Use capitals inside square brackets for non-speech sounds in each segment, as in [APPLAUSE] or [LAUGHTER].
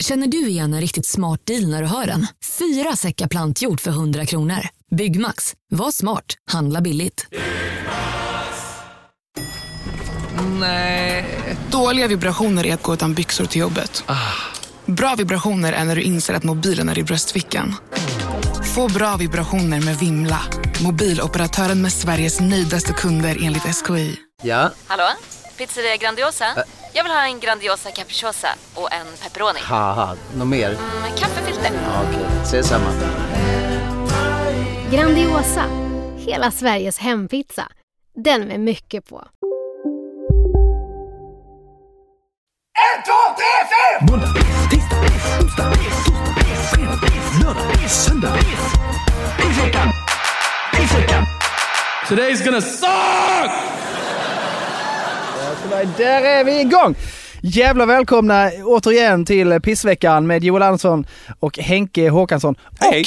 Känner du igen en riktigt smart deal när du hör den? Fyra säckar plantjord för 100 kronor. Byggmax. Var smart. Handla billigt. Nej. Dåliga vibrationer är att gå utan byxor till jobbet. Bra vibrationer är när du inser att mobilen är i bröstfickan. Få bra vibrationer med Vimla. Mobiloperatören med Sveriges nöjdaste kunder enligt SKI. Ja, Hallå? Pizzeria Grandiosa? Jag vill ha en Grandiosa capriciosa och en pepperoni. haha, något mer? Med kaffefilter. Ja, Okej, ses samma. Grandiosa, hela Sveriges hempizza. Den med mycket på. Måndag, tisdag, onsdag, fredag, lördag, söndag. Pissveckan! Pissveckan! Today's gonna suck! Där är vi igång! Jävla välkomna återigen till Pissveckan med Joel Andersson och Henke Håkansson. Hej. Och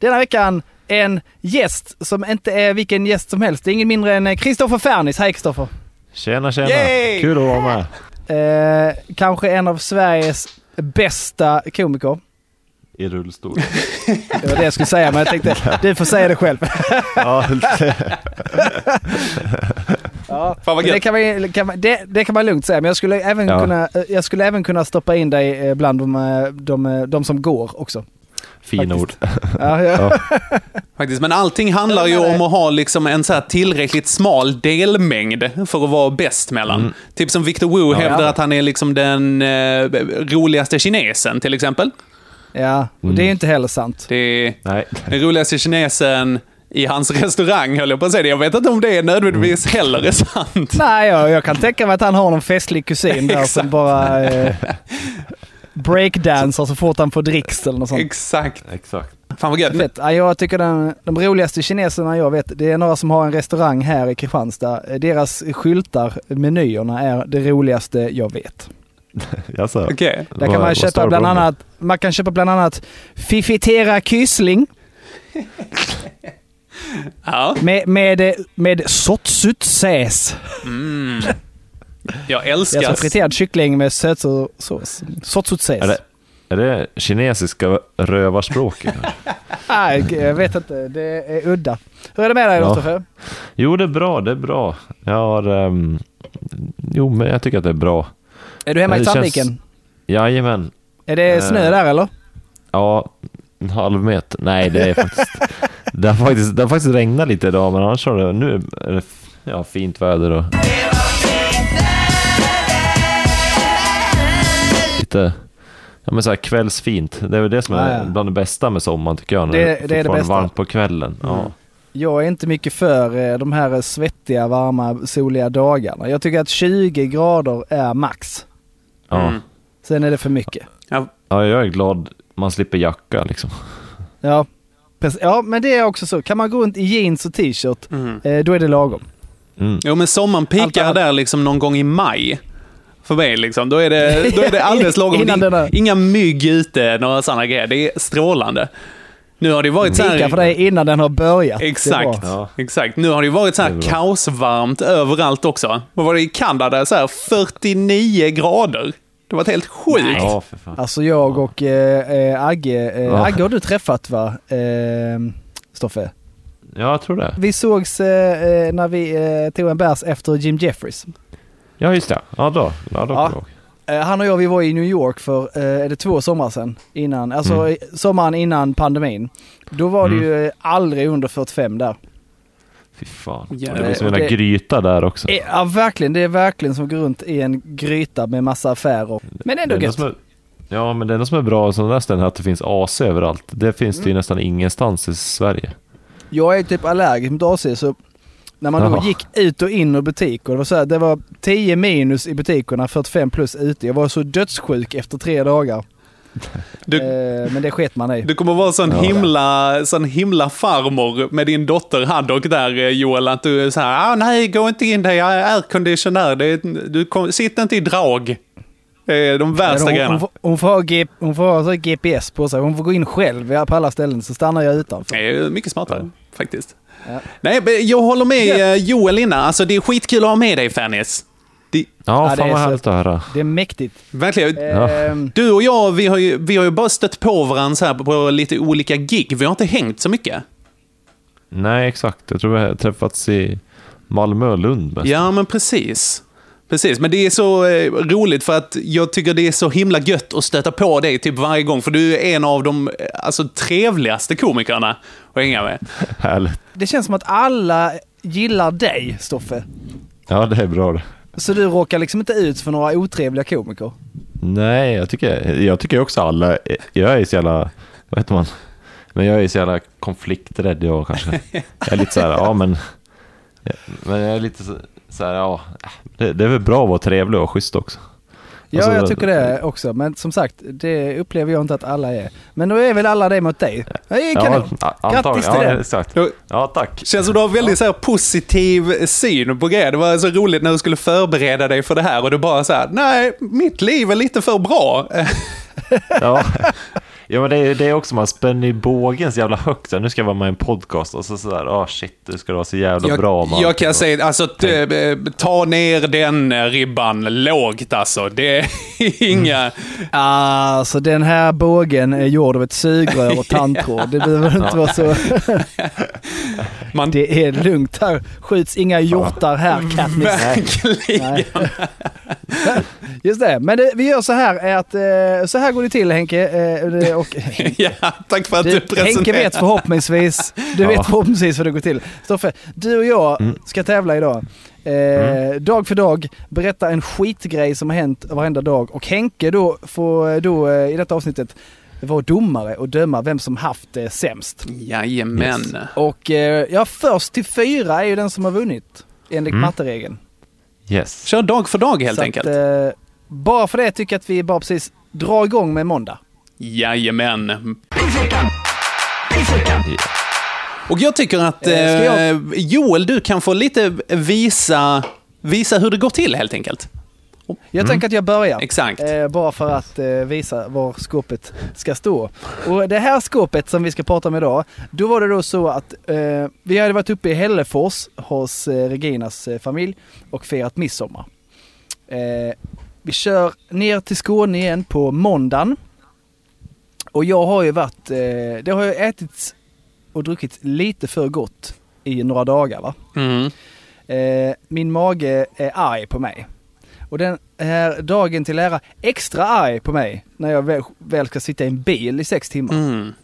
denna veckan en gäst som inte är vilken gäst som helst. Det är ingen mindre än Kristoffer Fernis. Hej Kristoffer! Tjena tjena! Yay! Kul att vara med. Eh, kanske en av Sveriges bästa komiker. I rullstol. Det var det jag skulle säga men jag tänkte du får säga det själv. ja, [LAUGHS] Ja, Fan vad det, kan man, kan man, det, det kan man lugnt säga, men jag skulle även, Ja. kunna, eh, jag skulle även kunna stoppa in dig eh, bland de, eh, de, de som går också. fin ord. [LAUGHS] Faktiskt. Ja, ja. Faktiskt. Men allting handlar ju om att ha liksom en så här tillräckligt smal delmängd för att vara bäst mellan. Typ som Victor Wu hävdar Ja. att han är liksom den eh, roligaste kinesen till exempel. ja, och det är ju inte heller sant. Det är Nej. den roligaste kinesen i hans restaurang höll jag på att säga. det. Jag vet inte om det är nödvändigtvis heller är sant. Nej, jag, jag kan tänka mig att han har någon festlig kusin där som bara eh, breakdansar så fort han får dricks eller något sånt. Exakt. Exakt. Fan vad gött. Ja, jag tycker den, de roligaste kineserna jag vet, det är några som har en restaurang här i Kristianstad. Deras skyltar, menyerna, är det roligaste jag vet. [LAUGHS] Jaså? Okej. Där kan man köpa bland annat, man kan köpa bland annat Fifitera Kyssling [LAUGHS] Ja. med, med, med sotsutsäs. [LAUGHS] Jag Det är älskar... alltså friterad kyckling med sötsursås. Sotsutsäs. Är det, är det kinesiska rövarspråket? [LAUGHS] Nej, jag vet inte. Det är udda. Hur är det med dig Ja. Jo, det är bra. Det är bra. Jag har... ehm, jo, men jag tycker att det är bra. Är du hemma Ja, i det Sandviken? känns- Jajamän. Är det snö Eh. där eller? Ja, en halv meter. Nej, det är [LAUGHS] faktiskt... det, har faktiskt det har faktiskt regnat lite idag, men annars har det... Nu är det ja, fint väder och... Lite... Ja men så här kvällsfint. Det är väl det som är bland det bästa med sommaren tycker jag. När Det- det, det är det bästa. varmt på kvällen. Ja. Jag är inte mycket för eh, de här svettiga, varma, soliga dagarna. Jag tycker att 20 grader är max. Ja. Mm. Sen är det för mycket. ja, jag är glad man slipper jacka liksom. Ja. Ja men det är också så. Kan man gå runt i jeans och t-shirt, Mm. eh, då är det lagom. Mm. Jo, men sommaren Allt pikar där liksom någon gång i maj. För mig liksom. Då är det, [LAUGHS] då är det alldeles lagom. Innan Det Inga mygg ute, några sådana grejer. Det är strålande. Nu har det varit så här... för dig innan den har börjat. Det Exakt. Ja. exakt. Nu har det varit så Det här är bra. kaosvarmt överallt också. Vad var det i Kanada? Så här 49 grader. Det var helt sjukt. Ja, för fan. Alltså jag och eh, eh, Agge, eh, Ja. Agge har du träffat va? Eh, Stoffe? Ja, jag tror det. Vi sågs eh, eh, när vi eh, tog en bärs efter Jim Jeffries. Ja, just det. Ja, då. Ja, då Ja. jag. Eh, Han och jag vi var i New York för, eh, är det två somrar sedan? Innan, alltså Mm. sommaren innan pandemin. Då var Mm. det ju aldrig under 45 där. Fy fan. Ja, det blir som en det- gryta där också. Eh, Ja verkligen, det är verkligen som att gå runt i en gryta med massa affärer. Men ändå Det gött. är, ja, men det enda som är bra som nästan är att det finns AC överallt. Det finns det Mm. ju nästan ingenstans i Sverige. Jag är typ allergisk mot AC så när man då Jaha. gick ut och in ur butiker, det var, så här, det var 10 minus i butikerna, 45 plus ute. Jag var så dödssjuk efter tre dagar. Du, Eh, men det sket man i. du kommer vara sån Ja. himla, sån himla farmor med din dotter Haddock där eh, Joel. Att du är så här, ah, nej gå inte in där, jag är airconditioner. Det är- Du kom, sitt inte i drag. Det är de värsta hon, grejerna. hon, får, hon, får ha G, hon får ha så GPS på sig. Hon får gå in själv ja, på alla ställen så stannar jag utanför. Det är mycket smartare, faktiskt. Ja. Nej, jag håller med eh, Joel innan. Alltså, det är skitkul att ha med dig, Fannis. Det, Ja, Ja, det fan är vad härligt att höra. Det är mäktigt. verkligen. Ja. Ehm, Du och jag, vi har ju, vi har ju bara stött på varandra så här på, på lite olika gig. Vi har inte hängt så mycket. Nej, exakt. Jag tror vi har träffats i Malmö och Lund mest. Ja, men precis. Precis, men det är så eh, roligt för att jag tycker det är så himla gött att stöta på dig typ varje gång. För du är en av de eh, alltså, trevligaste komikerna att hänga med. [LAUGHS] Härligt. det känns som att alla gillar dig, Stoffe. Ja, det är bra det. Så du råkar liksom inte ut för några otrevliga komiker. Nej, jag tycker, jag tycker också alla, jag är så jävla, vad heter man? Men jag är så jävla konflikträdd jag kanske. Jag är lite så här, ja men, men jag är lite så, här, ja, det, det är väl bra att vara trevlig och schysst också. Ja, Alltså, jag tycker det också. Men som sagt, det upplever jag inte att alla är. Men då är väl alla det mot dig? Det är kanon. Grattis till ja, det. exakt. Ja, tack. Känns som du har väldigt så här, positiv syn på grejer. Det var så roligt när du skulle förbereda dig för det här och du bara så här, nej, mitt liv är lite för bra. Ja. [LAUGHS] [LAUGHS] ja, men det är, det är också, man spänner ju bågen så jävla högt. Så Nu ska jag vara med i en podcast och så sådär, åh shit, det ska vara så jävla Jag, bra. Man. jag kan säga, alltså, t- eh, ta ner den eh, ribban lågt alltså. Det är [LAUGHS] inga... Alltså den här bågen är gjord av ett sugrör och [LAUGHS] tandtråd. Det behöver inte vara så. [LAUGHS] Man, Det är lugnt här. Skjuts inga hjortar här Katniss. verkligen. Nej. Just det, men det, vi gör så här är att eh, så här går det till Henke. Och, [LAUGHS] Ja, tack för att du, du, presenterade. Henke vet förhoppningsvis, du vet Ja. förhoppningsvis hur det går till. Stoffe, du och jag Mm. ska tävla idag. Eh, Dag för dag, berätta en skitgrej som har hänt varenda dag och Henke då får då eh, i detta avsnittet vara domare och döma vem som haft det sämst. Jajamän. Yes. Och eh, ja, först till fyra är ju den som har vunnit enligt Mm. matteregeln. Yes. Kör dag för dag helt Så enkelt. Att, eh, bara för det tycker jag att vi bara precis drar igång med måndag. Jajamän. Och jag tycker att Eh, jag- eh, Joel, du kan få lite visa, visa hur det går till helt enkelt. Jag tänker att jag börjar. Exakt. Eh, bara för att eh, visa var skåpet ska stå. Och det här skåpet som vi ska prata om idag, då var det då så att eh, vi hade varit uppe i Hällefors hos eh, Reginas eh, familj och firat midsommar. Eh, vi kör ner till Skåne igen på måndagen. Och jag har ju varit, eh, det har ju ätits och druckit lite för gott i några dagar va. Mm. Eh, min mage är arg på mig. Och den är dagen till ära extra arg på mig när jag väl, väl ska sitta i en bil i sex timmar. Mm.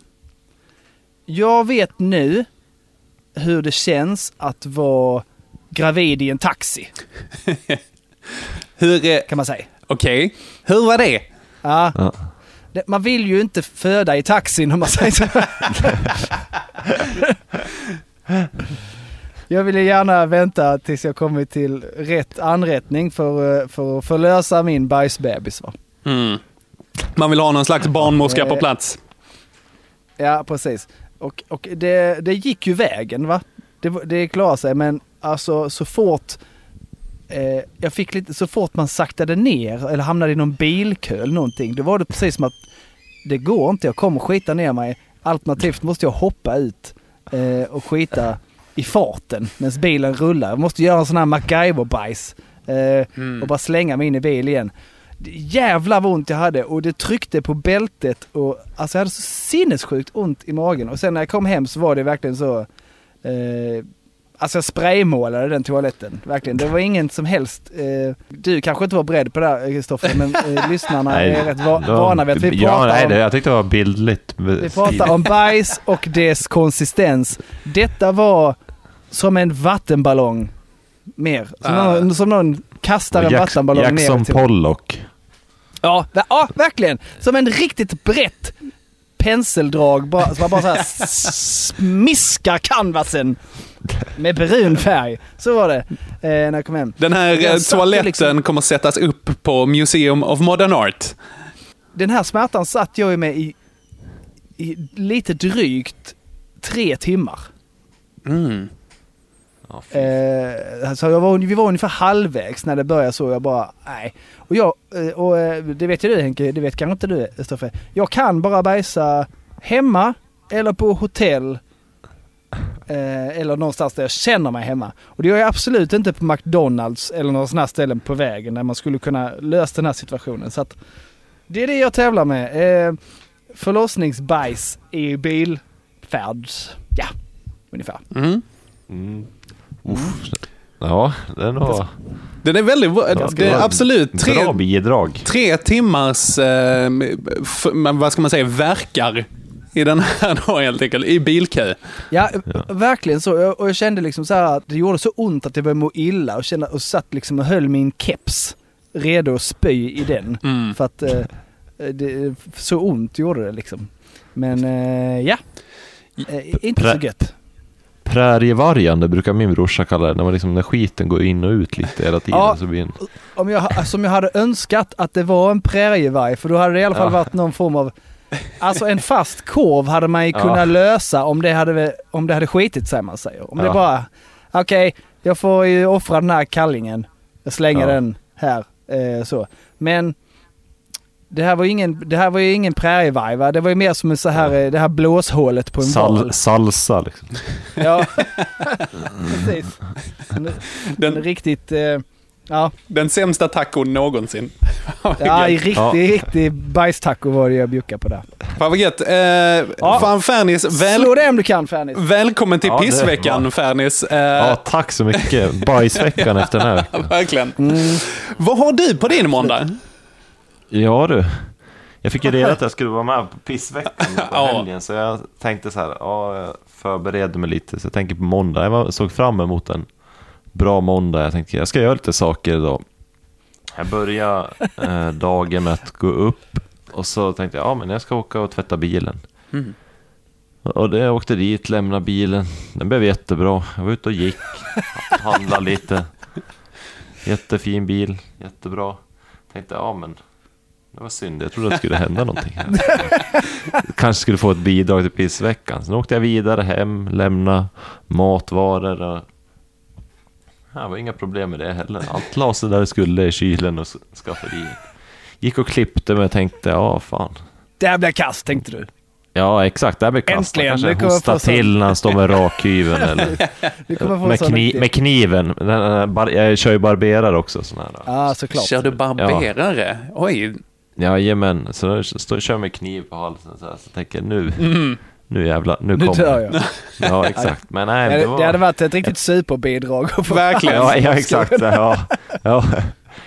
Jag vet nu hur det känns att vara gravid i en taxi, [LAUGHS] Hur, kan man säga. okej, hur var det? Ja. Ja. Man vill ju inte föda i taxin om man säger så. Jag ville gärna vänta tills jag kommit till rätt anrättning för, eh, för att förlösa min bajsbebis. Va? Mm. Man vill ha någon slags barnmorska på Eh, plats. Ja, precis. Och, och det, det gick ju vägen va. Det, det klarade sig men alltså så fort eh, jag fick lite, så fort man saktade ner eller hamnade i någon bilkö eller någonting. Då var det precis som att det går inte, jag kommer skita ner mig. Alternativt måste jag hoppa ut eh, och skita i farten medan bilen rullar. Jag måste göra en sån här MacGyver-bajs eh, och bara slänga mig in i bil igen. Jävlar vad ont jag hade och det tryckte på bältet och alltså jag hade så sinnessjukt ont i magen och sen när jag kom hem så var det verkligen så eh, Alltså jag spraymålade den toaletten, verkligen. Det var ingen som helst... Eh, du kanske inte var beredd på det här Kristoffer, men eh, [LAUGHS] lyssnarna är rätt va- var- vana vid att vi ja, pratar nej, om... det, Jag tyckte det var bildligt. Vi pratar om bajs och dess konsistens. Detta var som en vattenballong. Mer. Som, Ah. någon, som någon kastar en vattenballong ner. Jackson Pollock. Ja, ja, verkligen. Som en riktigt brett penseldrag bara, som man bara så här [LAUGHS] smiskar canvasen med brun färg. Så var det eh, när jag kom hem. Den här Jag eh, satt toaletten liksom- kommer sättas upp på Museum of Modern Art. Den här smärtan satt jag ju med i, i lite drygt tre timmar. Mm. Eh, alltså jag var, vi var ungefär halvvägs när det började så. Jag bara, nej. Och jag, eh, och eh, det vet ju du Henke, det vet kanske inte du Stoffe. Jag kan bara bajsa hemma eller på hotell Eh, eller någonstans där jag känner mig hemma. Och det gör jag absolut inte på McDonalds eller några sådana här ställen på vägen där man skulle kunna lösa den här situationen. Så att det är det jag tävlar med. Eh, förlossningsbajs i bilfärd. Ja, ungefär. Mm. Mm. Uff. Ja, det är nog... Den är väldigt bra. Ja, Det är absolut tre, Bra bidrag. tre timmars, eh, f- men vad ska man säga, verkar i den här [LAUGHS] då helt enkelt, i bilkö. Ja, verkligen så. Jag- Och jag kände liksom så här att det gjorde så ont att jag började må illa och, kände, och satt liksom och höll min keps redo att spy i den. Mm. För att eh, det, så ont gjorde det liksom. Men eh, ja, eh, inte så gött. Prärievargen, det brukar min brorsa kalla det. När, man liksom, när skiten går in och ut lite hela tiden. Ja. Så blir en, Om jag, som jag hade önskat att det var en prärievarg, för då hade det i alla fall Ja. varit någon form av Alltså en fast korv hade man ju Ja. kunnat lösa om det hade, om det hade skitit sig man säger. Om det Ja. bara, okej, jag får ju offra den här kallingen. Jag slänger den här, eh, så. Men det här var ju ingen, det här var ju ingen prärievarg va? Det var ju mer som en så här, eh, det här blåshålet på en val. sal, salsa liksom. Ja, [LAUGHS] precis. En, en Den, riktigt, eh, ja. den sämsta tacon någonsin. [LAUGHS] Ja, i riktig, Ja. riktig bajstaco var det jag bjuckade på där. Fan vad gött. Eh, Fan Fernis, väl, Slå det om du kan Fernis. välkommen till Ja, pissveckan var- Fernis. Eh, Ja, tack så mycket. Bajsveckan efter den här [LAUGHS] veckan. Verkligen. Mm. Vad har du på din måndag? Ja du. Jag fick ju reda att jag skulle vara med på pissveckan [LAUGHS] på helgen. Så jag tänkte så här, ja, jag förberedde mig lite. Så jag tänker på måndag. Jag såg fram emot en bra måndag. Jag tänkte jag ska göra lite saker idag. Jag började eh, dagen med att gå upp. Och så tänkte jag, ja men jag ska åka och tvätta bilen. Mm. Och det, jag åkte dit, lämnade bilen. Den blev jättebra. Jag var ute och gick, handlade lite. Jättefin bil, jättebra. Tänkte, ja men det var synd. Jag trodde att det skulle hända någonting. [LAUGHS] Kanske skulle få ett bidrag till pissveckan. Sen åkte jag vidare hem, lämna matvaror. Och... Det var inga problem med det heller. Allt la sig där det skulle i kylen och skafferiet. Gick och klippte mig och tänkte, ja fan. Det här blir kast tänkte du. Ja, exakt, det här blir kast. Äntligen, kanske få sån- till när han står med rakhyveln [LAUGHS] eller med, kni med kniven. Jag kör ju barberare också. Sån här. Ja, såklart. Kör du barberare? Oj. Jajamän, så då står, kör med kniv på halsen så, här, så tänker jag nu, nu jävlar, nu, Nu kommer dör det. jag. [LAUGHS] Ja, exakt. Men nej, Det, det det var... hade varit ett riktigt superbidrag. att få- Verkligen. Ja, ja, exakt. [LAUGHS] Ja, ja.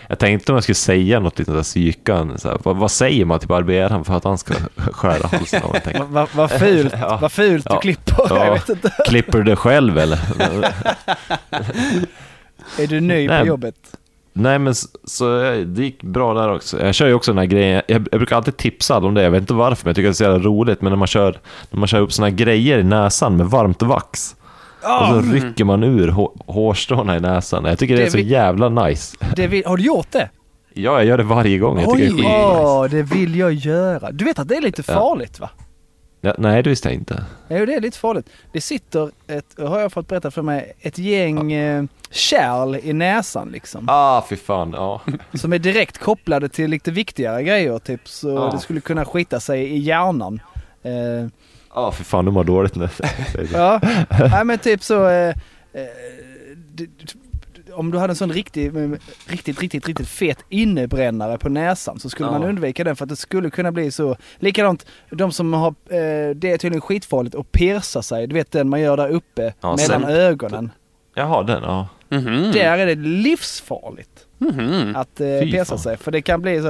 Jag tänkte om jag skulle säga något lite psykan. Så här, vad, vad säger man till barberaren för att han ska skära halsen av en? Vad vad fult, [LAUGHS] Ja. vad fult Ja. du klipper. Ja. Jag vet inte. Klipper du det själv eller? Är du ny Nej. på jobbet? Nej men så, så det gick bra där också. Jag kör ju också den här grejen, jag, jag brukar alltid tipsa alla om det, jag vet inte varför men jag tycker att det är så jävla roligt. Men när man kör, när man kör upp såna här grejer i näsan med varmt vax. Och så rycker man ur hå, hårstråna i näsan. Jag tycker det, Det är så vi- jävla nice. [LAUGHS] Det vill, har du gjort det? Ja, jag gör det varje gång. Jag tycker det är skitnice. åh, det vill jag göra. Du vet att det är lite Ja. farligt va? Ja, nej, det visste jag inte. Jo, det är lite farligt. Det sitter, ett, har jag fått berättat för mig, ett gäng eh, kärl i näsan liksom. Ah, fy fan. Ja. [LAUGHS] Som är direkt kopplade till lite viktigare grejer. Typ så Ja. det skulle kunna skita sig i hjärnan. Eh, Ah, fy fan, du mår dåligt nu. [LAUGHS] ja, Nej, men typ så. Eh, eh, om du hade en sån riktig, riktigt, riktigt, riktigt fet innebrännare på näsan så skulle Ja. man undvika den för att det skulle kunna bli så. Likadant, de som har, eh, det är tydligen skitfarligt att pierca sig. Du vet den man gör där uppe Ja, mellan sen- ögonen. Jaha, den, ja. Mhm. Där är det livsfarligt Mhm. att eh, Fy fan. sig. För det kan bli så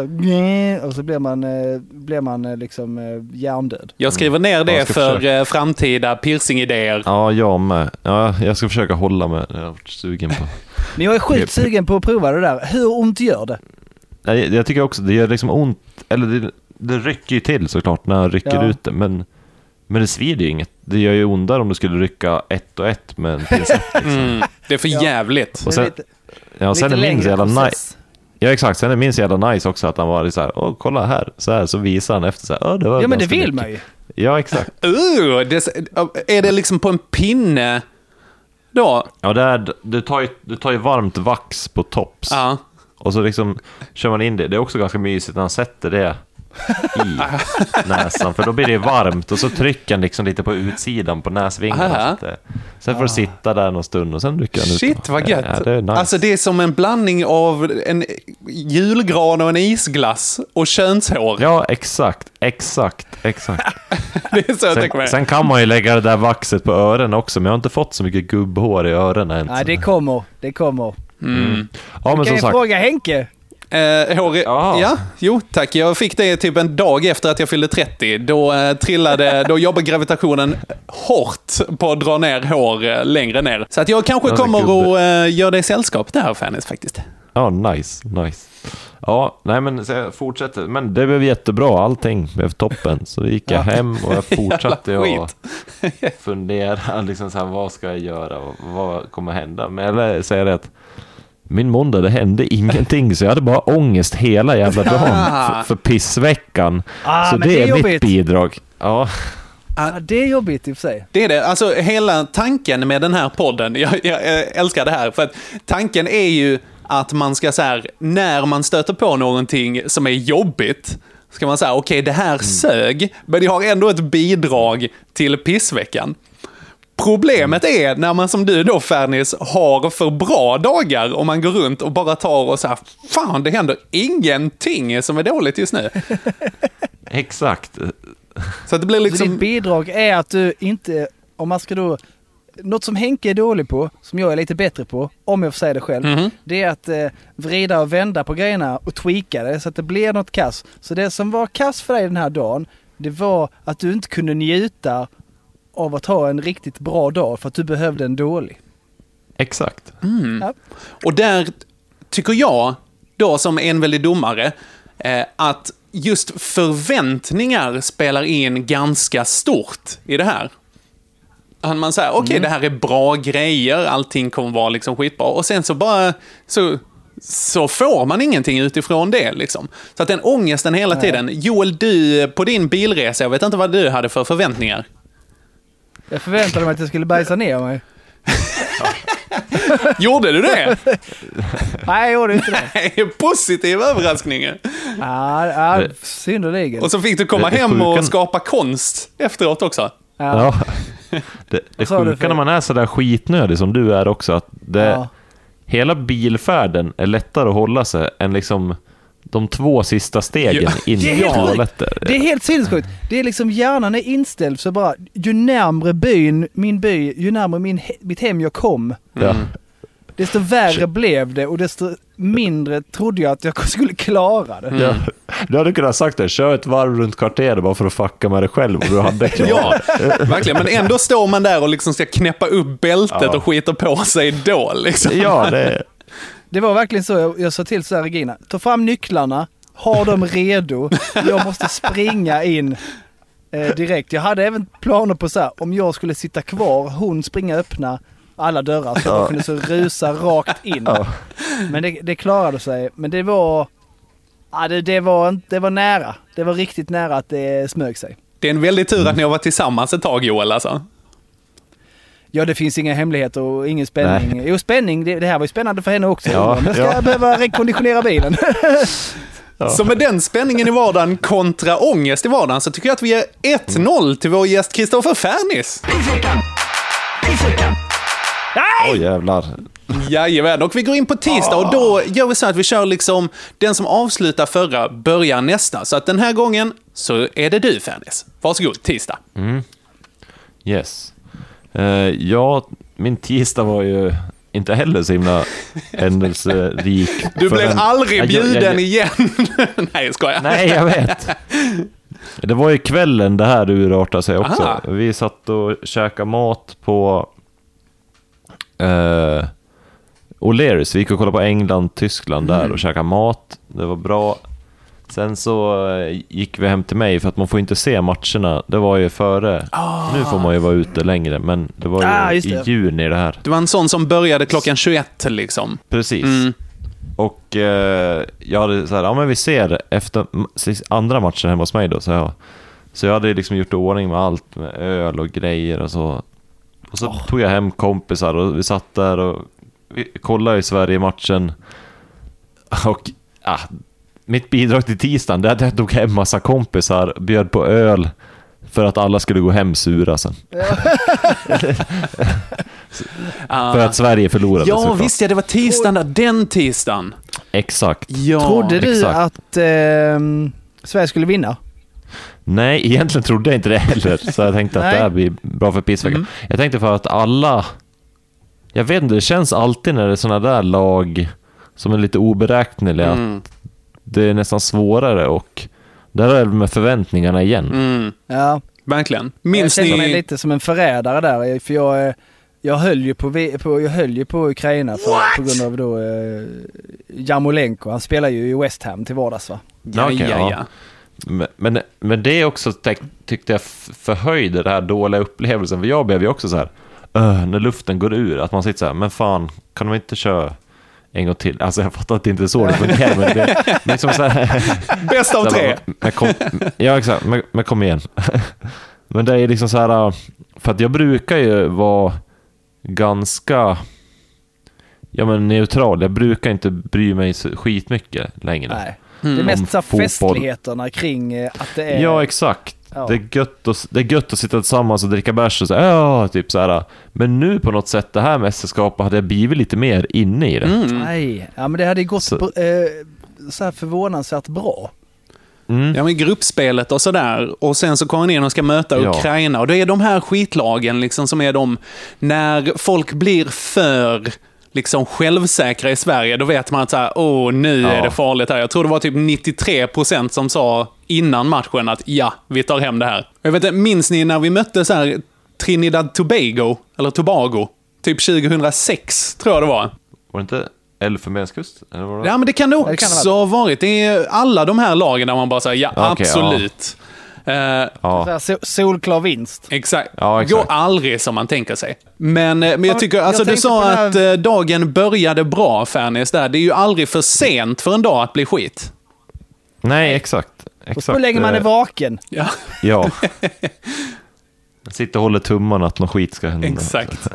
och så blir man, eh, blir man eh, liksom eh, hjärndöd. Jag skriver ner Jag det ska för försöka. eh, framtida piercingidéer. Ja, jag med. Ja, jag ska försöka hålla mig. Jag har varit sugen på. Men jag är sjukt sugen på att prova det där. Hur ont gör det? Nej, jag tycker också det gör liksom ont. Eller det, det rycker ju till såklart när han rycker Ja. ut det. Men, men det svider ju inget. Det gör ju ondare om du skulle rycka ett och ett med en pincett. Liksom. Mm. Det är för Ja. jävligt. Och sen, lite, ja, sen är min så jävla nice. Ja exakt, sen är min så jävla nice också att han var så här, åh kolla här, så här, så visar han efter så här, "Åh, det var Ja men det vill mycket." man ju. Ja exakt. [LAUGHS] Uh, det, är det liksom på en pinne då? Ja, det är, du, tar ju, du tar ju varmt vax på tops. Ja. Och så liksom kör man in det. Det är också ganska mysigt när han sätter det i näsan, för då blir det varmt och så trycker han liksom lite på utsidan på näsvingarna. Så att det- Sen får du sitta där någon stund och sen rycker han ut. Shit vad gött. Ja, det är nice. Alltså det är som en blandning av en julgran och en isglass och könshår. Ja, exakt, exakt, exakt. [LAUGHS] Det är så jag Sen, mig. sen kan man ju lägga det där vaxet på öronen också, men jag har inte fått så mycket gubbhår i öronen än. Nej, det kommer. Det kommer. Mm. Ja, men kan som jag sagt. fråga Henke? Eh, hår i, Ja. jo tack. Jag fick det typ en dag efter att jag fyllde 30. Då eh, trillade, då jobbar gravitationen hårt på att dra ner hår eh, längre ner. Så att jag kanske Alltså, kommer gubbe. att eh, göra dig sällskap där Fannis faktiskt. Ja, nice, nice. Ja, nej men så jag fortsätter. Men det blev jättebra, allting blev toppen. Så då gick jag hem och jag [LAUGHS] fortsatte att fundera, [LAUGHS] liksom så här, vad ska jag göra och vad kommer hända? Men jag säga det att min måndag, det hände ingenting, så jag hade bara ångest hela jävla dagen för, för pissveckan. Ah, så det det är är mitt bidrag. Ja, Ja, det är jobbigt i och för sig. Det är det. Alltså hela tanken med den här podden, jag, jag, älskar det här, för att tanken är ju att man ska så här, när man stöter på någonting som är jobbigt, ska man säga okej det här sög, men jag har ändå ett bidrag till pissveckan. Problemet är när man som du då Fernis har för bra dagar och man går runt och bara tar och så här, fan det händer ingenting som är dåligt just nu. [LAUGHS] exakt. Så att det blir Så liksom... ditt bidrag är att du inte, om man ska då, något som Henke är dålig på, som jag är lite bättre på, om jag får säga det själv, Mhm. det är att eh, vrida och vända på grejerna och tweaka det så att det blir något kass. Så det som var kass för dig den här dagen, det var att du inte kunde njuta av att ha en riktigt bra dag för att du behövde en dålig. Exakt. Ja. Och där tycker jag, då som en väldig domare, eh, att just förväntningar spelar in ganska stort i det här. Att man säger, okej det här är bra grejer, allting kommer vara liksom skitbra. Och sen så bara, så, så får man ingenting utifrån det liksom. Så att den ångesten hela tiden. Joel, du på din bilresa, jag vet inte vad du hade för förväntningar. Jag förväntade mig att jag skulle bajsa ner mig. [LAUGHS] Gjorde du det? Nej, jag gjorde inte det. Nej, Positiv överraskning. Ja, ja synnerligen. Och så fick du komma Det- det hem och skapa konst efteråt också. Ja. Ja. [LAUGHS] Det, det sjuka när man är sådär skitnödig som du är också, att det, Ja. hela bilfärden är lättare att hålla sig än liksom de två sista stegen in i toaletter. Det är helt sinnessjukt. Det är liksom hjärnan är inställd så bara, ju närmre byn, min by, ju närmare min, he- mitt hem jag kom, Ja. desto värre blev det och desto mindre trodde jag att jag [LAUGHS] skulle klara det. Ja. Du hade kunnat sagt det, kör ett varv runt kvarteret bara för att fucka med dig själv och du hade [LAUGHS] klarat Ja, verkligen. Men ändå står man där och liksom ska knäppa upp bältet Ja. och skiter på sig då. Liksom. Ja, det... Det var verkligen så jag, jag sa till så här, Regina, ta fram nycklarna, ha dem redo, jag måste springa in eh, direkt. Jag hade även planer på så här, om jag skulle sitta kvar, hon springa öppna alla dörrar så jag kunde så rusa rakt in. Men det, det klarade sig. Men det var, ja, det, det, var, inte- det var nära. Det var riktigt nära att det smög sig. Det är en väldig tur att ni har varit tillsammans ett tag Joel alltså. Ja, det finns inga hemligheter och ingen spänning. Nej. Jo, spänning, det, det här var ju spännande för henne också. Ja, Men ska ja. jag behöva rekonditionera bilen? [LAUGHS] Så med den spänningen i vardagen kontra ångest i vardagen så tycker jag att vi ger 1-0 till vår gäst Kristoffer. Pissveckan! Pissveckan! Oj jävlar. Jajamän, och vi går in på tisdag och då gör vi så att vi kör liksom den som avslutar förra börjar nästa. Så att den här gången så är det du Fernis. Varsågod, tisdag. Yes. Eh, ja, min tisdag var ju inte heller så himla händelserik. Du blev förrän- aldrig Ja, jag- bjuden jag- igen. [LAUGHS] Nej, jag skojar. Nej, jag vet. Det var ju kvällen det här urartade sig också. Aha. Vi satt och käkade mat på uh, O'Learys. Vi gick och kollade på England, Tyskland där och käkade mat. Det var bra. Sen så eh, gick vi hem till mig för att man får inte se matcherna. Det var ju före. Nu får man ju vara ute längre, men det var ju Ah, i juni det här. Det var en sån som började klockan 21 liksom. Precis. Mm. Och eh, jag hade så här, ja men vi ser efter andra matchen hemma hos mig då, så jag. Så jag hade liksom gjort ordning med allt, med öl och grejer och så. Och så tog jag hem kompisar och vi satt där och vi kollade i Sverige-matchen. Och ah, mitt bidrag till tisdagen, det är att jag tog hem massa kompisar, bjöd på öl, för att alla skulle gå hem sura sen. [LAUGHS] För att Sverige förlorade Ja, såklart. visst ja, det var tisdagen där. Den tisdagen. Exakt. Ja. Trodde du exakt. att ehm, Sverige skulle vinna? Nej, egentligen trodde jag inte det heller, så jag tänkte att det här blir bra för pissveckan. Jag tänkte för att alla... Jag vet inte, det känns alltid när det är sådana där lag som är lite oberäkneliga, Mm. att det är nästan svårare och där är det med förväntningarna igen. Mm. Ja. Verkligen. Jag Minns känner mig ni... lite som en förrädare där, för jag, eh, jag höll ju på, på, jag höll ju på Ukraina för, på grund av då eh, Jarmolenko. Han spelar ju i West Ham till vardags va? Ja, Okej, ja, ja. ja. Men, men, men det också tyck- tyckte jag förhöjde den här dåliga upplevelsen, för jag blev ju också så här, "Öh", när luften går ur, att man sitter så här, men fan, kan de inte köra en gång till? Alltså jag fattar att det inte är så det fungerar, men det men liksom så här, [LAUGHS] Bäst av Så här tre. Men kom, ja, exakt. Men, men kom igen. [LAUGHS] men det är liksom så här... För att jag brukar ju vara ganska ja, men neutral. Jag brukar inte bry mig skitmycket längre. Nej. Mm. Det är mest så fotboll. festligheterna kring eh, att det är... Ja, exakt. Ja. Det, är gött att, det är gött att sitta tillsammans och dricka bärs och så ja, typ så här. Men nu på något sätt, det här mästerskapet, hade jag blivit lite mer inne i det. Mm. Nej, ja men det hade gått Så- eh, så här förvånansvärt bra. Mm. Ja, men gruppspelet och sådär. Och sen så kommer ni in och ska möta Ja. Ukraina. Och det är de här skitlagen liksom som är de, när folk blir för liksom självsäkra i Sverige, då vet man att så här, åh, nu Ja. är det farligt här. Jag tror det var typ 93% som sa innan matchen att ja, vi tar hem det här. Jag vet inte, minns ni när vi mötte så här Trinidad Tobago, eller Tobago, typ 2006, tror jag det var. Var det inte Elfenbenskust? Eller var det? Ja, men det kan det det också kan det ha varit. Det är alla de här lagen där man bara säger ja, Okej, absolut. Eh, Ja. Här, sol- solklar vinst. Exakt. Ja, exakt. Går aldrig som man tänker sig. Men, eh, men jag Ja, tycker, jag alltså du tänkte sa här- att eh, dagen började bra, Fernis, där. Det är ju aldrig för sent för en dag att bli skit. Nej, exakt. Exakt. så länge man är eh, vaken. Ja, Ja. [LAUGHS] Jag sitter och håller tummarna att något skit ska hända. exakt.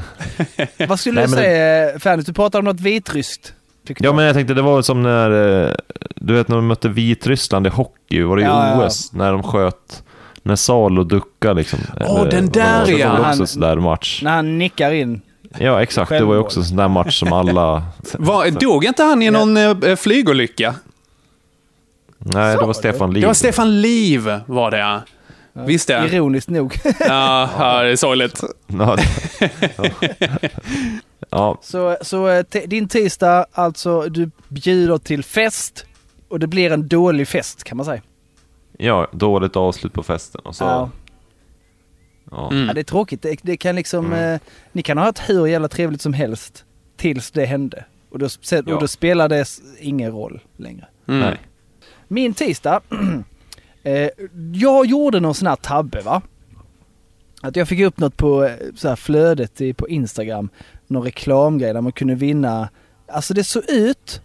[LAUGHS] Vad skulle Nej, du det- säga, Fanny? Du pratade om något vitryskt. Ja, men jag tänkte det var som när, eh, du vet när de mötte Vitryssland i hockey, var det i Ja, ja, ja. OS, när de sköt, när Salo duckade liksom. Åh, den där, det ja. var väl också Han- en sån där match. När han nickar in. Ja, exakt. Det var ju Självmål. också en sån där match som alla... [LAUGHS] Var, dog inte han i någon eh, flygolycka? Nej, det var? Stefan Liv. Det var Stefan Liv, var det ja. Visst det? Ironiskt nog. [LAUGHS] Ja, ja, det är sorgligt. [LAUGHS] Ja, så så eh, din tisdag, alltså du bjuder till fest och det blir en dålig fest kan man säga. ja, dåligt avslut på festen. Och så, Ja. ja. Mm. Ja, det är tråkigt. Det, det kan liksom, eh, ni kan ha haft hur jävla trevligt som helst tills det hände. Och då, och då spelar det ingen roll längre. Mm. Nej. Min tisdag, [CLEARS THROAT] eh, jag gjorde någon sån här tabbe va. Att jag fick upp något på eh, så här flödet i, på Instagram, någon reklamgrej där man kunde vinna, alltså det såg ut,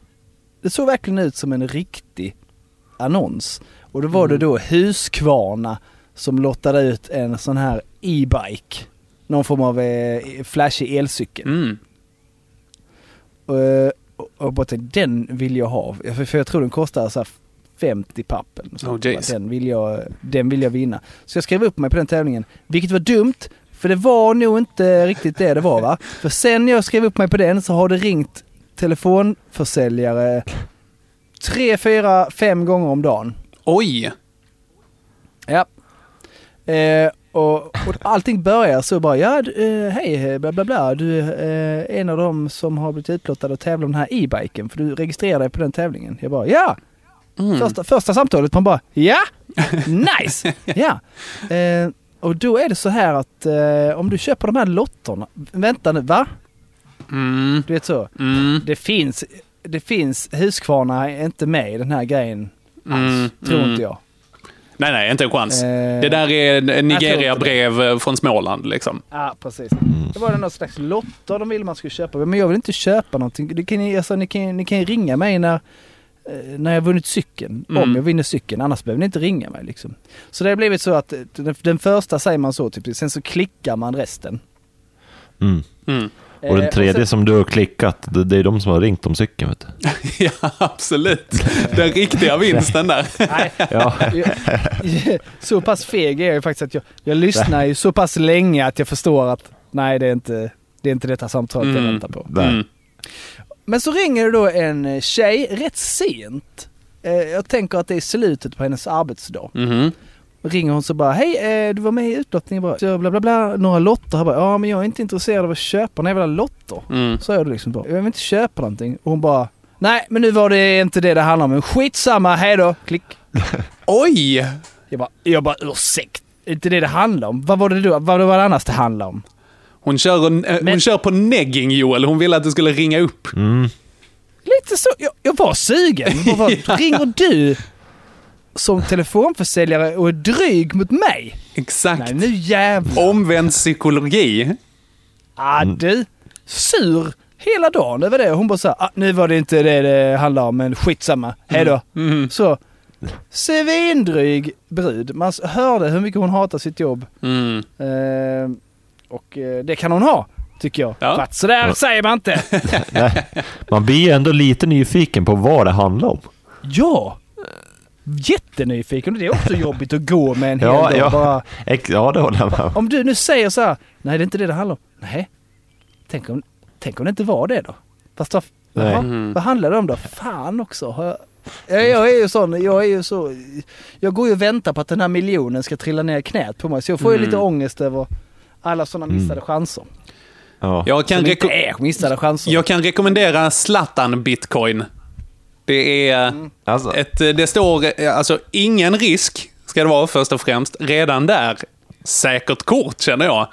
det såg verkligen ut som en riktig annons. Och då var det då Husqvarna som lottade ut en sån här e-bike. Någon form av eh, flashig elcykel. Mm. Och, och, och bara tänkte, den vill jag ha. För, för jag tror den kostar så 50 pappen. Så Oh, den, vill jag, den vill jag vinna. Så jag skrev upp mig på den tävlingen. Vilket var dumt, för det var nog inte riktigt det det var va. [LAUGHS] För sen jag skrev upp mig på den så har det ringt telefonförsäljare tre, fyra, fem gånger om dagen. Oj! Ja. Eh, och, och allting börjar så bara, ja eh, hej bla bla bla, du är eh, en av dem som har blivit utlottad att tävla om den här e-biken för du registrerar dig på den tävlingen. Jag bara, ja! Mm. Första, första samtalet, man bara, ja! Nice! [LAUGHS] ja! Eh, och då är det så här att eh, om du köper de här lotterna, vänta nu, va? Mm. Du vet så. Mm. Det finns, det finns, Husqvarna är inte med i den här grejen alls, Mm, tror mm. inte jag. Nej, nej, inte en chans. Eh, Det där är Nigeria-brev eh, från Småland liksom. Ja, precis. Det var det någon slags lotter de ville man skulle köpa. Men jag vill inte köpa någonting. Det kan, ni- alltså, ni, kan, ni kan ju ringa mig när, när jag vunnit cykeln. Mm. Om jag vinner cykeln. Annars behöver ni inte ringa mig liksom. Så det har blivit så att eh, den, den första säger man så typ. Sen så klickar man resten. Mm. Mm. Och den Eh, tredje sen- som du har klickat, det, det är de som har ringt om cykeln vet du. [LAUGHS] ja, absolut. Den riktiga vinsten där. Nej, [LAUGHS] Ja, jag- [LAUGHS] så pass feg är jag ju faktiskt att jag, jag lyssnar ju så pass länge att jag förstår att nej, det är inte, det är inte detta samtalet jag Mm. väntar på. Men så ringer det då en tjej rätt sent. Eh, Jag tänker att det är slutet på hennes arbetsdag. Mhm. Ringer hon så bara, hej eh, du var med i utlottningen bara, så bla bla bla, några lotter här bara, ja men jag är inte intresserad av att köpa några jävla lotter. Mm. Så är det liksom bara, jag vill inte köpa någonting. Och hon bara, nej men nu var det inte det det handlar om, men skitsamma, hejdå, klick. [LAUGHS] Oj! Jag bara, jag bara ursäkt, inte det det handlar om? Vad var det då, vad var det annars det handlade om? Hon kör, en, eh, hon Men- kör på negging Joel. Hon ville att du skulle ringa upp. Mm. Lite så, jag, jag var sugen. Jag bara, [LAUGHS] Ringer du som telefonförsäljare och är dryg mot mig? Exakt. Nej nu jävlar. Omvänd psykologi. Ah, du, sur hela dagen över det. Hon bara så här, ah, nu var det inte det det handlade om, men skitsamma. Hejdå. Mm. Så, svindryg brud. Man hörde hur mycket hon hatar sitt jobb. Mm. Eh, och eh, det kan hon ha, tycker jag. Ja. För att sådär säger man inte. [LAUGHS] Nej. Man blir ju ändå lite nyfiken på vad det handlar om. ja! Jättenyfiken det är också jobbigt att gå med en [LAUGHS] hel Ja, dag. ja. Bara, Ja, det håller jag med om. om du nu säger så här, nej det är inte det det handlar om. Nej. Tänk om, tänk om det inte var det då? Fast vad, Nej. jaha, Mm. vad handlar det om då? Fan också. Har jag, Ja, jag är ju sån, jag är ju så... Jag går ju och väntar på att den här miljonen ska trilla ner knät på mig. Så jag får ju Mm. lite ångest över alla sådana missade Mm. chanser. Ja. Jag kan, reko- är missade chanser. jag kan rekommendera Zlatan Bitcoin. Det är Alltså, ett, det står, eh, alltså ingen risk ska det vara först och främst. Redan där, säkert kort känner jag.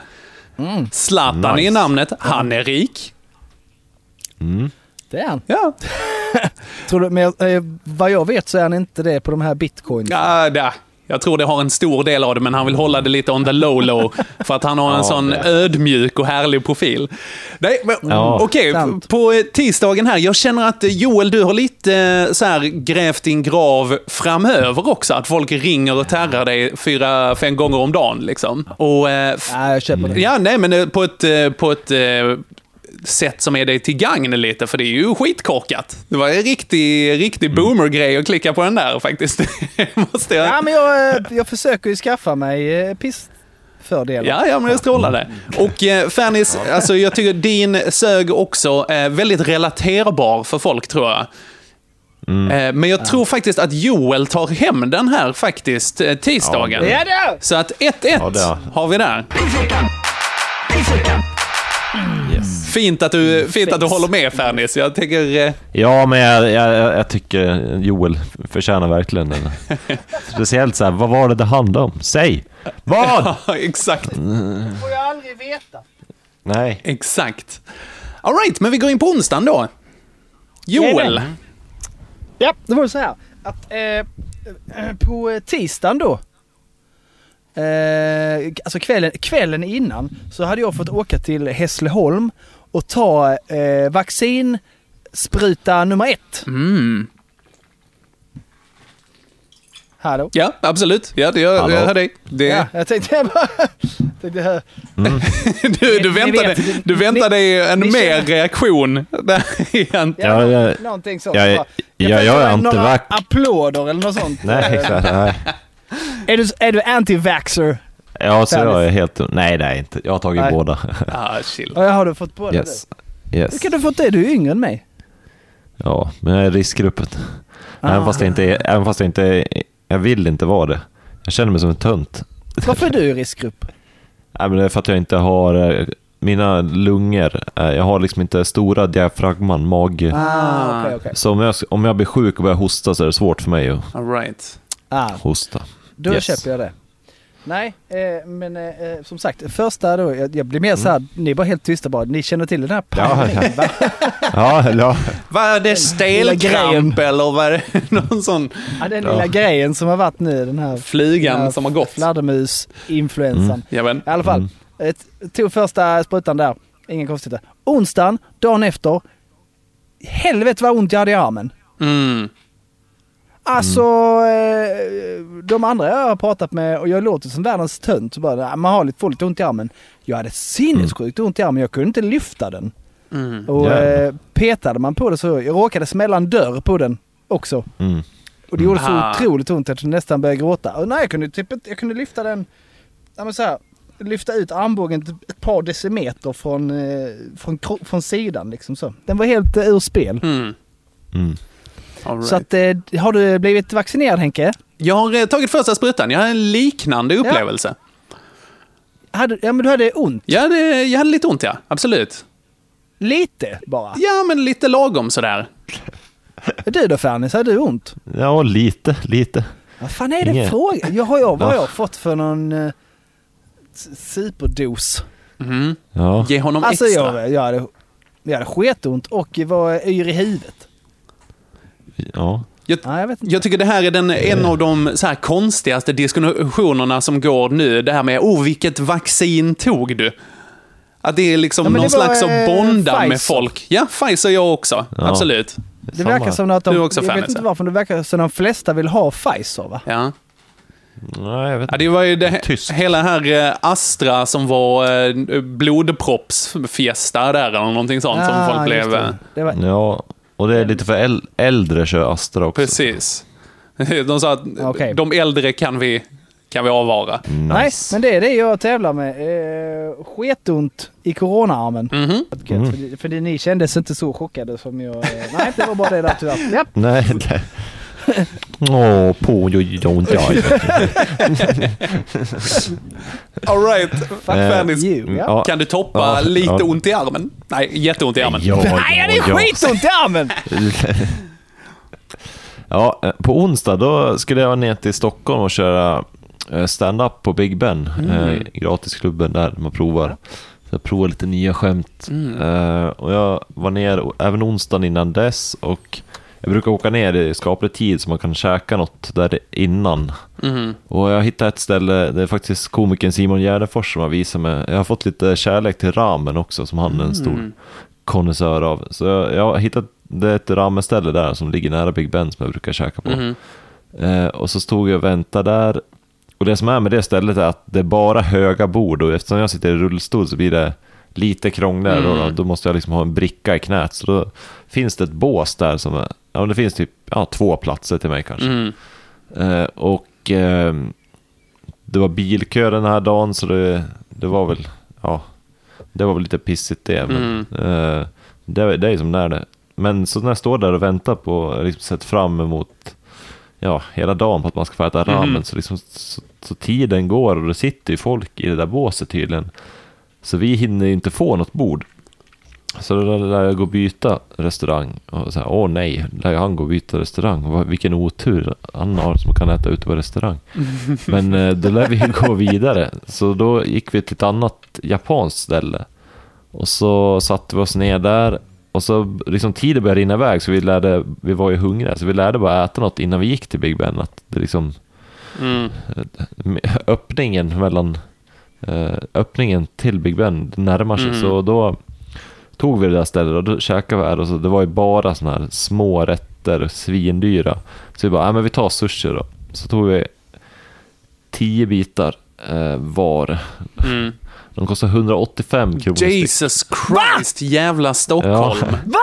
Zlatan Nice. i namnet, han är rik. mm. Det är han. Ja, [LAUGHS] Tror du, men eh, vad jag vet så är han inte det på de här bitcoins. ja det, jag tror det har en stor del av det, men han vill hålla det lite on the low low. För att han har en Ja, sån det. ödmjuk och härlig profil. Nej, men Ja. okej. Sant. På eh, tisdagen här, jag känner att eh, Joel, du har lite eh, så här grävt din grav framöver också. Att folk ringer och terrar dig fyra, fem gånger om dagen liksom. Och... Ja, jag köper det. Ja, nej, men på ett, på ett sätt som är dig till gagn lite, för det är ju skitkorkat. Det var en riktig, riktig boomer-grej att klicka på den där faktiskt. [LAUGHS] Måste jag... Ja, men jag, eh, jag försöker ju skaffa mig eh, pissfördelar. Ja, ja, men det strålade. Och eh, Fernis, alltså jag tycker din sög också är väldigt relaterbar för folk tror jag. Eh, men jag tror faktiskt att Joel tar hem den här faktiskt tisdagen. Ja, då! Så att 1-1 Ja, det- har vi där. Yes. Fint att du, fint att du håller med Fernis. Jag tycker... Eh, Ja, men jag, jag, jag tycker Joel förtjänar verkligen den. [LAUGHS] Speciellt så här, vad var det det handlade om? Säg! Vad? [LAUGHS] ja, exakt. får jag aldrig veta. Nej. Exakt. All right, men vi går in på onsdagen då. Joel. Jajamän. Ja, det var så här att eh, eh, [CLEARS THROAT] på eh, tisdagen då, eh, alltså kvällen, kvällen innan, så hade jag fått åka till Hässleholm och ta eh, vaccin spruta nummer ett. Mm. Hallå? Ja, absolut. Ja, det gör jag hör dig. Det, Ja, jag tänkte jag bara... [LAUGHS] Tänkte jag, [LAUGHS] du, du, Ni väntade, vet, du väntade dig en ni mer känner- reaktion. [LAUGHS] Där ja, Ja, jag- någonting sånt. jag- jag- tänkte jag är bara några antivax. applåder eller något sånt. Nej, här, nej. Är du, är du anti-vaxxer? Ja, så jag är helt... Nej, nej, inte. Jag har tagit Nej. båda. [LAUGHS] Ah, chill. Ja, har du fått båda Yes. du? Hur Yes. kan du fått det? Du är yngre än mig. Ja, men jag är i riskgruppen. Även Ah. fast jag inte är, även fast jag inte är, Jag vill inte vara det. Jag känner mig som en tönt. Varför är du i riskgrupp? [LAUGHS] Nej, men det är för att jag inte har... eh, Mina lungor, eh, jag har liksom inte stora diafragman, mag... Ah, okej, okej. Så om jag, om jag blir sjuk och börjar hosta så är det svårt för mig att All right. Ah, hosta. då Yes. köper jag det. Nej, eh, men eh, som sagt, första då, jag, jag blir mer så här, ni är bara helt tysta bara, ni känner till den här Ja, pandemin, va? [LAUGHS] Ja, ja. Vad är det? Stelkramp eller vad är det? [LAUGHS] Någon sån Ja, den Ja. lilla grejen som har varit nu, den här flygan den här som har gått? Fladdermus-influensan. Jajamän. I alla fall, Mm. ett, tog första sprutan där, inga konstigheter. Onsdagen, dagen efter, helvete vad ont jag hade i armen. Mm. Alltså, eh, de andra jag har pratat med och jag låter som världens tönt. Bara, "Ah, man har lite, får lite ont i armen. Jag hade sinnessjukt ont i armen, jag kunde inte lyfta den. Mm. Och eh, petade man på det så, jag råkade smälla en dörr på den också. Mm. Och det gjorde så Ah. otroligt ont att jag nästan började gråta. Och nej, jag kunde typ jag kunde lyfta den, ja men så här, lyfta ut armbågen ett, par decimeter från, eh, från, kro- från sidan liksom så. Den var helt eh, ur spel. Mm. Mm. Right. Så att, eh, har du blivit vaccinerad Henke? Jag har eh, tagit första sprutan. Jag har en liknande upplevelse. Hade, ja men du hade ont? Jag, hade, jag hade lite ont, ja. Absolut. Lite bara? Ja, men lite lagom sådär. Du då Fernis, hade du ont? Ja, lite, lite. Vad fan är det frågan? Jag har jag, vad har Ja. jag fått för någon eh, superdos? Mhm. Ja. Ge honom Alltså extra. jag, jag, hade, jag hade sketont och var yr i huvudet. Ja. Jag, Ja, jag vet inte. jag tycker det här är den, en av de så här konstigaste diskussionerna som går nu. Det här med, oh, vilket vaccin tog du? Att det är liksom Ja, någon slags att eh, bonda med Pfizer. folk. Ja, Pfizer jag också. Ja. Absolut. Det Samma. verkar som att de, Du är också jag fan, vet inte varför, det verkar som att de flesta vill ha Pfizer va? Ja. Nej, jag vet Ja, inte. det var ju det, Tyst. hela här eh, Astra som var eh, blodproppsfiesta där eller någonting sånt som folk just blev... det. Det var, Ja, och det är lite för äl- äldre kör Astra också. Precis. [LAUGHS] De sa att Okej. de äldre kan vi, kan vi avvara. Nej, Nice. men det är det jag tävlar med. Eh, sketont i coronaarmen. Mhm. Mm. För, för det, ni kändes inte så chockade som jag... Eh, nej, det var bara det där tyvärr. [LAUGHS] Japp. Nej, det... Åh, på jo, jo, inte jag. [LAUGHS] All right. Eh, Fernis, You, ja. Ja, kan du toppa Ja, lite ja. ont i armen? Nej, jätteont i armen. Ja, Nej, det är ja, ja. skitont i armen! [LAUGHS] Ja, eh, på onsdag då skulle jag ner till Stockholm och köra eh, stand-up på Big Ben, eh, gratisklubben där man provar. Så jag provar lite nya skämt. Eh, och jag var ner o- även onsdagen innan dess och jag brukar åka ner i skaplig tid så man kan käka något där innan. Mhm. Och jag hittade ett ställe, det är faktiskt komikern Simon Gärdenfors som har visat mig. Jag har fått lite kärlek till ramen också som han är en stor konnässör av. Så jag, jag har hittat, det är ett ramenställe där som ligger nära Big Ben som jag brukar käka på. Mhm. Eh, och så stod jag och väntade där. Och det som är med det stället är att det är bara höga bord och eftersom jag sitter i rullstol så blir det lite krångligare. Då, då, då måste jag liksom ha en bricka i knät. Så då finns det ett bås där som är, ja det finns typ ja, två platser till mig kanske. Mm. Eh, och ehm, det var bilkö den här dagen så det, det var väl, ja, det var väl lite pissigt det. Men, eh, det, det är som när det. Men så när jag står där och väntar på, liksom sett fram emot, ja, hela dagen på att man ska få äta ramen, så, liksom, så, så tiden går och det sitter ju folk i det där båset tydligen. Så vi hinner ju inte få något bord. Så då lär jag gå och byta restaurang. Och så här, åh nej, lär han gå och byta restaurang? Vilken otur han har som kan äta ute på restaurang. [LAUGHS] Men eh, då lär vi gå vidare. Så då gick vi till ett annat japanskt ställe. Och så satte vi oss ner där. Och så liksom tiden började rinna iväg så vi lärde, vi var ju hungriga. Så vi lärde bara äta något innan vi gick till Big Ben. Att det liksom, Mm. öppningen mellan eh, öppningen till Big Ben närmar sig. Mm. Så då tog vi det där stället och då käkade vi här och så det var ju bara såna här små rätter, svindyra. Så vi bara, nej men vi tar sushi då. Så tog vi tio bitar eh, var. Mm. [LAUGHS] De kostar 185 kronor styck. Jesus Christ, jävla Stockholm. [LAUGHS]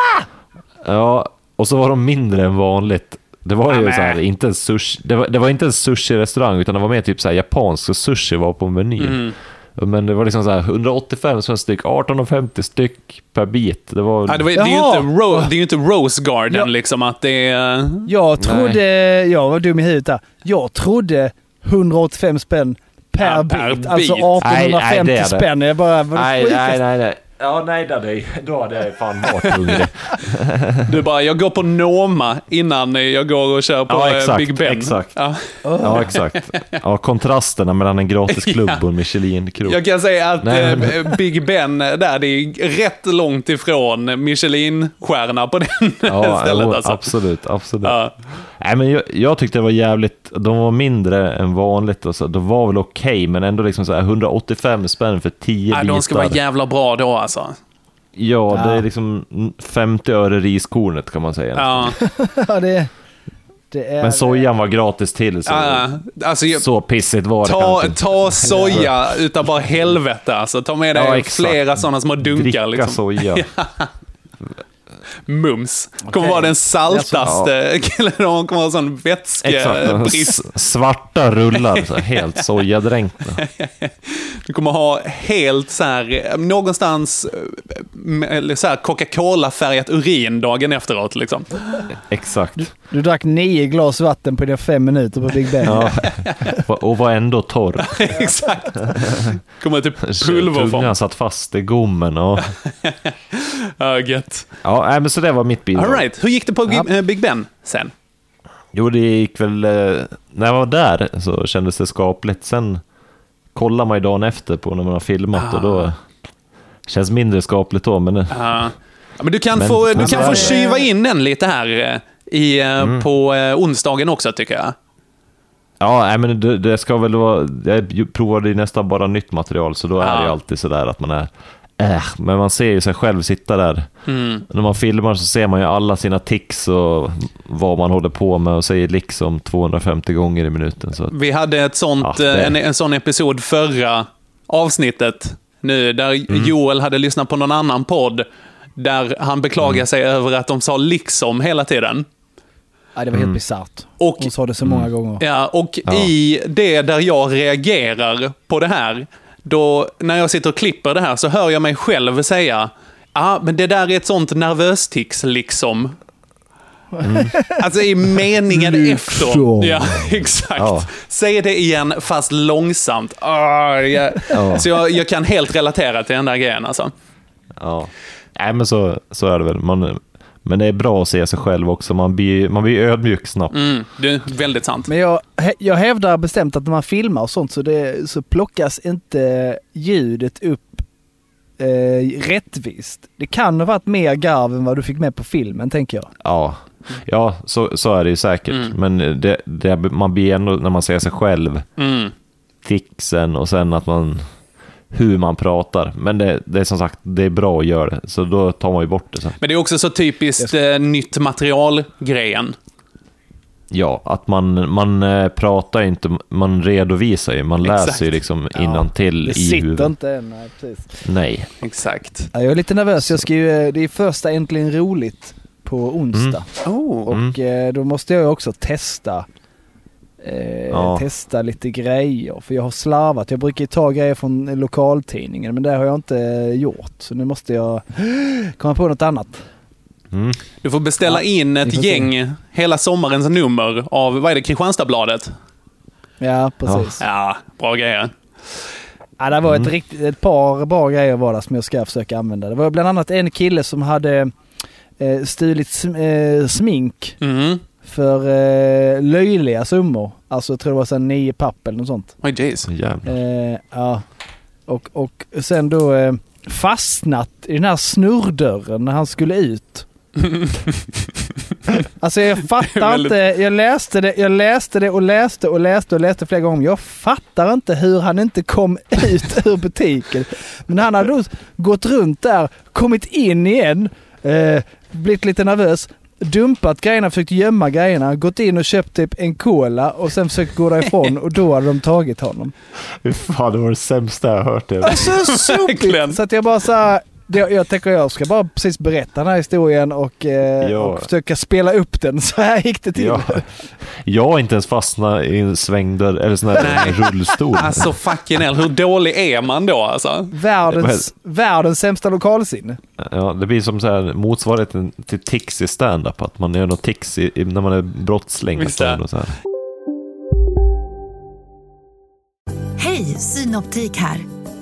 Ja, och så var de mindre än vanligt. Det var ju så här, inte en sushi, det var, det var inte en sushi-restaurang utan det var mer typ så här japansk och sushi var på menyn. Mm. Men det var liksom så här 185 spänn styck, 18,50 styck per bit. Det var... Ja, det, var, det, är ju inte Ro, det är ju inte Rose Garden Ja. liksom att det är... Jag trodde, jag var dum i huvudet där. Jag trodde 185 spänn per, Ja, per bit. Alltså bit. 1850 Nej, nej, det det. spänn. Jag bara, nej, nej, nej, nej. Ja, nej, det då hade jag fan varit hungrig. [LAUGHS] Du bara, jag går på Noma innan jag går och kör på Ja, eh, exakt, Big Ben. exakt. Ja. Ja, exakt. Ja, kontrasterna mellan en gratisklubb [LAUGHS] och en Michelin-krog. Jag kan säga att Nej, men- eh, [LAUGHS] Big Ben eh, där, det är rätt långt ifrån Michelin-stjärna på den Ja, stället. jo, Alltså. absolut, absolut. Ja. Nej, men jag, jag tyckte det var jävligt, de var mindre än vanligt och så, de var väl okej, men ändå liksom så här 185 spänn för 10 Ja, bitar. de ska vara jävla bra då alltså. Ja, det är liksom 50 öre riskornet kan man säga. Ja. [LAUGHS] Ja, det, Det är, Men sojan var gratis till, så, Ja, alltså, jag, så pissigt var det ta, kanske. ta soja [LAUGHS] utan bara helvete alltså. Ta med dig Ja, flera sådana små dunkar. Dricka Liksom. soja. [LAUGHS] Mums. Kommer vara den saltaste, eller [LAUGHS] de kommer ha sån vätskebrist. S- Svarta rullar, så här, helt [LAUGHS] sojadränkta. Du kommer ha helt så här, eh, någonstans, eh, så här Coca-Cola-färgat urin dagen efteråt liksom. Exakt. Du drack nio glas vatten på dina fem minuter på Big Ben. Ja. [LAUGHS] Och var ändå torr. Exakt. Kommer typ pulverform. Tungan satt fast i gommen. Och... Ja, gött. Ja, men så det var mitt bidrag. All right. Hur gick det på eh, Big Ben sen? Jo, det gick väl... eh, När jag var där så kändes det skapligt. Sen kollar man ju dagen efter på när man har filmat och Ah. då känns mindre skapligt då. Men eh, Ja. Ja, men du kan Men- få, du kan få kyva in den lite här eh, i, eh, Mm. på eh, onsdagen också tycker jag. ja, men det, det ska väl vara... Jag provade ju nästan bara nytt material så då är det ju Ja. alltid sådär att man är... Äh, men man ser ju sig själv sitta där. Mm. När man filmar så ser man ju alla sina tics och vad man håller på med och säger liksom 250 gånger i minuten. Så att, Vi hade ett sånt, Ja, det- en, en sån episod förra avsnittet nu, där Mm. Joel hade lyssnat på någon annan podd där han beklagade Mm. sig över att de sa liksom hela tiden. Ja, det var helt bisarrt. Och, Hon sa det så många gånger. ja, och Ja. i det där jag reagerar på det här, då när jag sitter och klipper det här så hör jag mig själv säga Ja, ah, men det där är ett sånt nervöstics liksom. Alltså i meningen efter. Ja, [LAUGHS] exakt. Ja. Säg det igen, fast långsamt. Ah, jag, Ja. Så jag, jag kan helt relatera till den där grejen alltså. ja. Nej, men så, så är det väl. Man, men det är bra att se sig själv också. Man blir, man blir ödmjuk snabbt. Mm, det är väldigt sant. Men jag, jag hävdar bestämt att när man filmar och sånt så, det, så plockas inte ljudet upp eh, rättvist. Det kan ha varit mer garv än vad du fick med på filmen, tänker jag. Ja, ja så, så är det ju säkert. Mm. Men det, det, man blir ändå, när man ser sig själv, Mm. fixen och sen att man hur man pratar. Men det, det är som sagt, det är bra att göra det. Så då tar man ju bort det sen. Men det är också så typiskt eh, nytt material-grejen. Ja, att man, man eh, pratar inte, man redovisar ju. Man Exakt. läser ju liksom innantill Det i sitter huvudet. inte än. Nej, precis. Nej. Exakt. Ja, jag är lite nervös. Jag ska ju, eh, det är första Äntligen Roligt på onsdag. Oh. Och eh, då måste jag ju också testa eh, Ja. testa lite grejer. För jag har slarvat. Jag brukar ta grejer från lokaltidningen men det har jag inte gjort. Så nu måste jag [GASPS] komma på något annat. Mm. Du får beställa Ja, in ett får se. gäng, hela sommarens nummer av, vad är det, Kristianstadsbladet? Ja, precis. Ja. Ja, bra grejer. det var Mm. ett, riktigt, ett par bra grejer var det som jag ska försöka använda. Det var bland annat en kille som hade eh, stulit sm- eh, smink Mm. För eh, löjliga summor. Alltså jag tror det var så här nio papp eller något sånt. Oj, jeez. Jävlar. Eh, ja. Och, och sen då eh, fastnat i den här snurrdörren när han skulle ut. [LAUGHS] alltså jag fattar Väldigt- inte. Jag läste, det, jag läste det och läste och läste och läste flera gånger. Jag fattar inte hur han inte kom ut [LAUGHS] ur butiken. Men han hade då gått runt där, kommit in igen, eh, blivit lite nervös, dumpat grejerna, försökt gömma grejerna, gått in och köpt typ en cola och sen försökt gå därifrån och då hade de tagit honom. Fy fan, det var det sämsta jag hört. Det. Alltså sopigt! Så att jag bara så här, det, jag tänker jag ska bara precis berätta den här historien och, eh, Ja. och försöka spela upp den. [LAUGHS] Så här gick det till. Ja. Jag har inte ens fastnat i en svängdörr eller sån Nej. rullstol. Alltså fucking hell, hur dålig är man då alltså? Världens, världens sämsta lokalsinne. Ja, det blir som så här motsvarigheten till tics i stand-up. Att man gör något tics i, när man är brottsling. Visst så här. Hej, Synoptik här.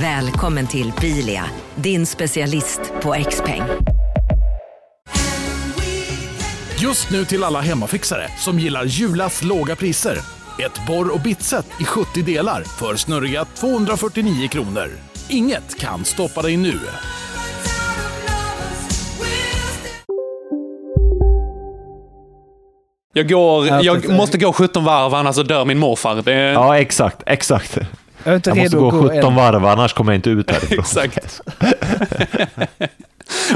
Välkommen till Bilia, din specialist på XPeng. Just nu till alla hemmafixare som gillar Julas låga priser. Ett borr och bitset i 70 delar för snurriga 249 kronor. Inget kan stoppa dig nu. Jag, går, Ja, jag måste gå 17 varv, annars så dör min morfar. Det, Ja, exakt, exakt. Jag är inte Jag måste redo gå att gå 17 än. varv, annars kommer jag inte ut härifrån. [LAUGHS] Exakt.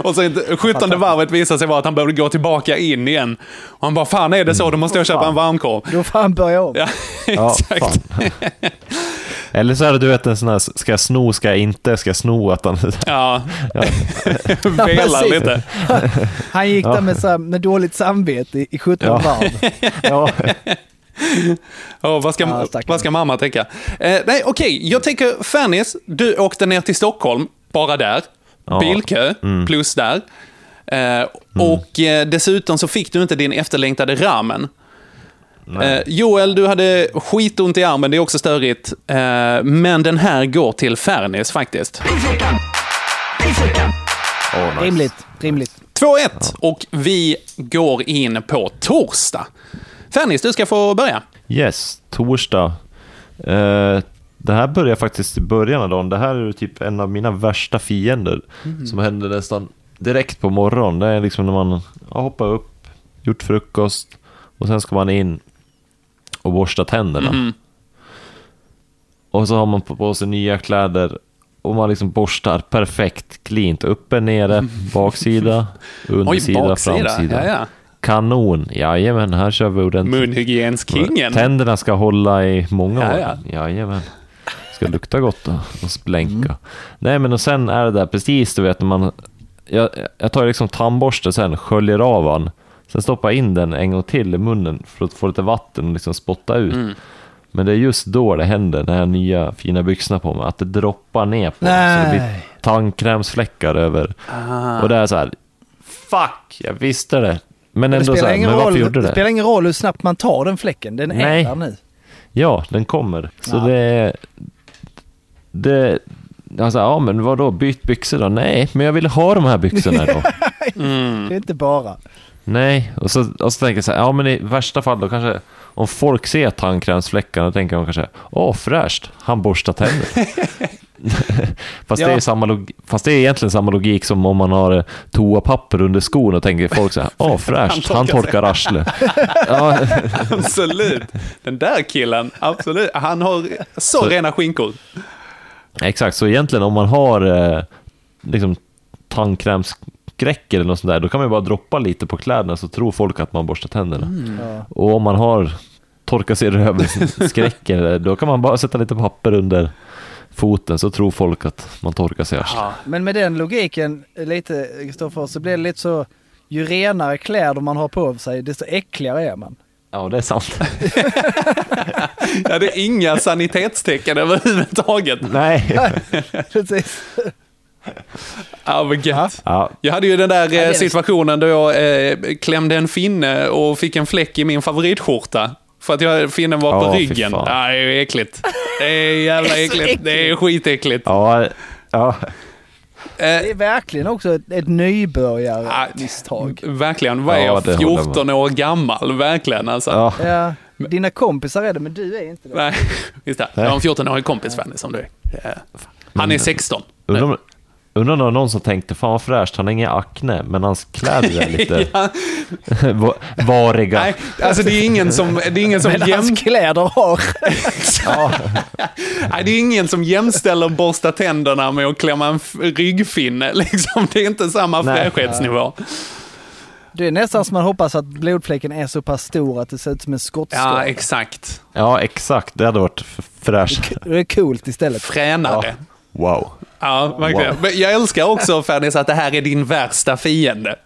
Och sen 17 varvet visade sig vara att han behövde gå tillbaka in igen. Och han bara, fan är det så? Då måste jag köpa en varmkorv. Då får han börja om. Ja, [LAUGHS] Ja, exakt. fan. [LAUGHS] Eller så är det du vet en sån här, ska jag sno, ska jag inte, ska jag sno? Att han, Ja, ja. velar lite. Han gick Ja. där med, så här, med dåligt samvete i, i 17 Ja. varv. Ja. Oh, vad, ska, Ja, stackarn. vad ska mamma tänka? Eh, nej, okej. Jag tänker, Fernis, du åkte ner till Stockholm, bara där. Ja. Bilkö, Mm. plus där. Eh, Och eh, dessutom så fick du inte din efterlängtade ramen. Eh, Joel, du hade skitont i armen, det är också störigt. Eh, men den här går till Fernis faktiskt. Åh, nice. Rimligt, rimligt. 2-1 och vi går in på torsdag. Fernis, du ska få börja. Yes, torsdag. Eh, det här börjar faktiskt i början av dagen. Det här är typ en av mina värsta fiender. Som hände nästan direkt på morgonen. Det är liksom när man har hoppat upp, gjort frukost och sen ska man in och borsta tänderna. Mhm. Och så har man på sig nya kläder och man liksom borstar perfekt, cleant. Uppe, nere, baksida, [LAUGHS] Oj, undersida, baksida. framsida. Ja, ja. Kanon, jajamän, här kör vi ordentligt. Munhygienkingen. Tänderna ska hålla i många år. ja. Jajamän. Ska lukta gott och, och splänka. Nej men och sen är det där precis du vet när man... Jag, jag tar liksom tandborste sen, sköljer av den. Sen stoppar jag in den en gång till i munnen för att få lite vatten och liksom spotta ut. Mm. Men det är just då det händer, när jag har nya fina byxorna på mig, att det droppar ner på mig. Så det blir tandkrämsfläckar över. Ah. Och det är så här, fuck, jag visste det. Men Det ändå så spelar, här, ingen men varför roll, gjorde det det? spelar ingen roll hur snabbt man tar den fläcken. Den Nej. är där nu. Ja, den kommer. Så Ja. det... Det... Alltså, ja men vadå, byt byxor då? Nej, men jag ville ha de här byxorna då. [LAUGHS] Mm. Det är inte bara. Nej, och så, och så tänker jag så här, ja men i värsta fall då kanske, om folk ser tandkrämsfläckarna, tänker de kanske, åh fräscht, han borstar tänder. [LAUGHS] [LAUGHS] fast, det Ja. är samma fast det är egentligen samma logik som om man har eh, toapapper under skon och tänker folk så här, åh [LAUGHS] fräscht, Han torkar torkar arslet. [LAUGHS] ja, Absolut. Den där killen, absolut. Han har så, Så- rena skinkor. Exakt, så egentligen om man har eh, liksom tandkrämsskräck eller något sånt där, då kan man ju bara droppa lite på kläderna så tror folk att man borstar tänderna. Ja. Och om man har torka sig i röven-skräcken, då kan man bara sätta lite papper under foten så tror folk att man torkar sig. Ja. Men med den logiken, lite Kristoffer, så blir det lite så, ju renare kläder man har på sig, desto äckligare är man. Ja, det är sant. [LAUGHS] ja, det är inga sanitetstecken överhuvudtaget. Nej. [LAUGHS] Precis. Ja, vad gött. Ja, Jag hade ju den där är eh, situationen då jag eh, klämde en finne och fick en fläck i min favoritskjorta. För att jag, finnen var på fy ryggen. Ja, det är ju äckligt. Det är jävla är äckligt. Det är skitäckligt. ja, ja. Det är verkligen också ett, ett nybörjarmisstag. Verkligen. Vad är Ja, jag? det håller jag 14 år gammal. Verkligen alltså. ja. Ja, dina kompisar är det, men du är inte det. Nej, [LAUGHS] just det. Jag har en 14-årig kompis Fanny som du är. Eh, Han är 16. Undrar om, undrar om det var någon som tänkte, fan vad fräscht, han har inga akne, men hans kläder är lite [LAUGHS] Ja, [LAUGHS] va- variga. nej, alltså det är ingen som, det är ingen som [LAUGHS] Men jäm, hans kläder har. nej, det är ingen som jämställer borsta tänderna med att klämma en ryggfinne. Liksom. Det är inte samma fräschhetsnivå. Det är nästan som man hoppas att blodfläcken är så pass stor att det ser ut som en skottskada. Ja, exakt. Ja, exakt. Det hade varit fräscht. det är coolt istället. Fränare. Wow. Ja, verkligen. Wow. Men jag älskar också Fernis att det här är din värsta fiende.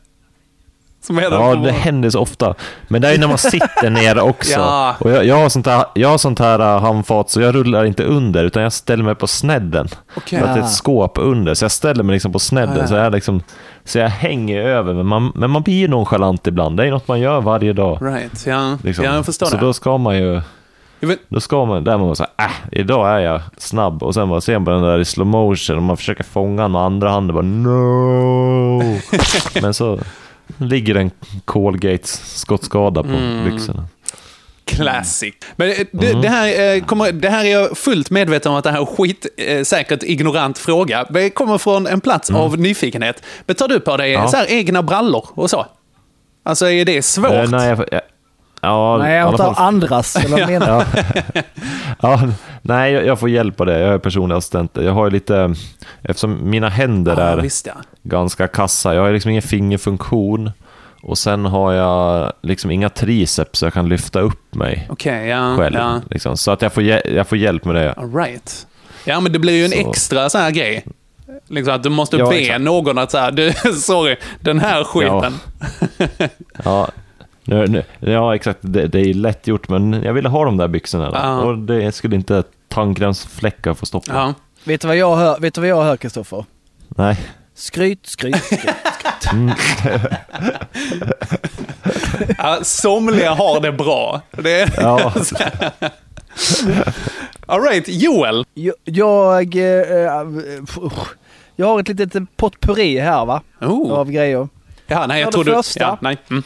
Ja, det händer så ofta. Men det är ju när man sitter ner också. [LAUGHS] Ja. Och jag, jag, har sånt här, jag har sånt här uh, handfat, så jag rullar inte under, utan jag ställer mig på snedden. Okej. För att det är ett skåp under, så jag ställer mig liksom på snedden. Ja. så, jag liksom, så jag hänger över, men man, men man blir ju nonchalant ibland. Det är något man gör varje dag. Right, ja. Liksom. ja jag förstår så det. då ska man ju... Vet- Då ska man, där man bara säga, äh, idag är jag snabb. Och sen bara ser man den där i slow motion och man försöker fånga den med andra handen bara no. [LAUGHS] Men så ligger en Colgates skottskada på Mm. byxorna. Classic. Men eh, det, Mm. det, här, eh, kommer, det här är jag fullt medveten om att det här är en skit, eh, säkert ignorant fråga. Det kommer från en plats av nyfikenhet. Men tar du på dig Mm. Ja. så här, egna brallor och så? Alltså är det svårt? Eh, nej, jag, jag, [LAUGHS] [LAUGHS] ja, Nej, jag tar andras. Eller vad menar? Ja. ja, nej, jag, får hjälp av det. Jag är personlig assistent. Jag har ju lite, eftersom mina händer Ja, är visst ja. ganska kassa. Jag har liksom ingen fingerfunktion och sen har jag liksom inga triceps så jag kan lyfta upp mig Okej, ja. själv. ja. Liksom. Så att jag får, jag får hjälp med det. All right. Ja, men det blir ju en Så. extra så här grej. Liksom att du måste Ja, be exakt. någon att säga, du, [LAUGHS] sorry, den här skiten. Ja, nu, nu, ja exakt. Det, det är lätt gjort, men jag ville ha de där byxorna. Ja. Och det skulle inte tandkrämsfläckar få stoppa. Ja. Vet du vad jag hör, vet du vad jag hör Kristoffer? Nej. Skryt, skryt, skryt. Mm. Ja, somliga har det bra. Det är... Ja. [LAUGHS] All right, Joel. Jag, jag, eh, usch. jag har ett litet potpurri här va? Oh. Av grejer. Ja, nej, jag Ja, det tror du... första. Ja, nej. Mm.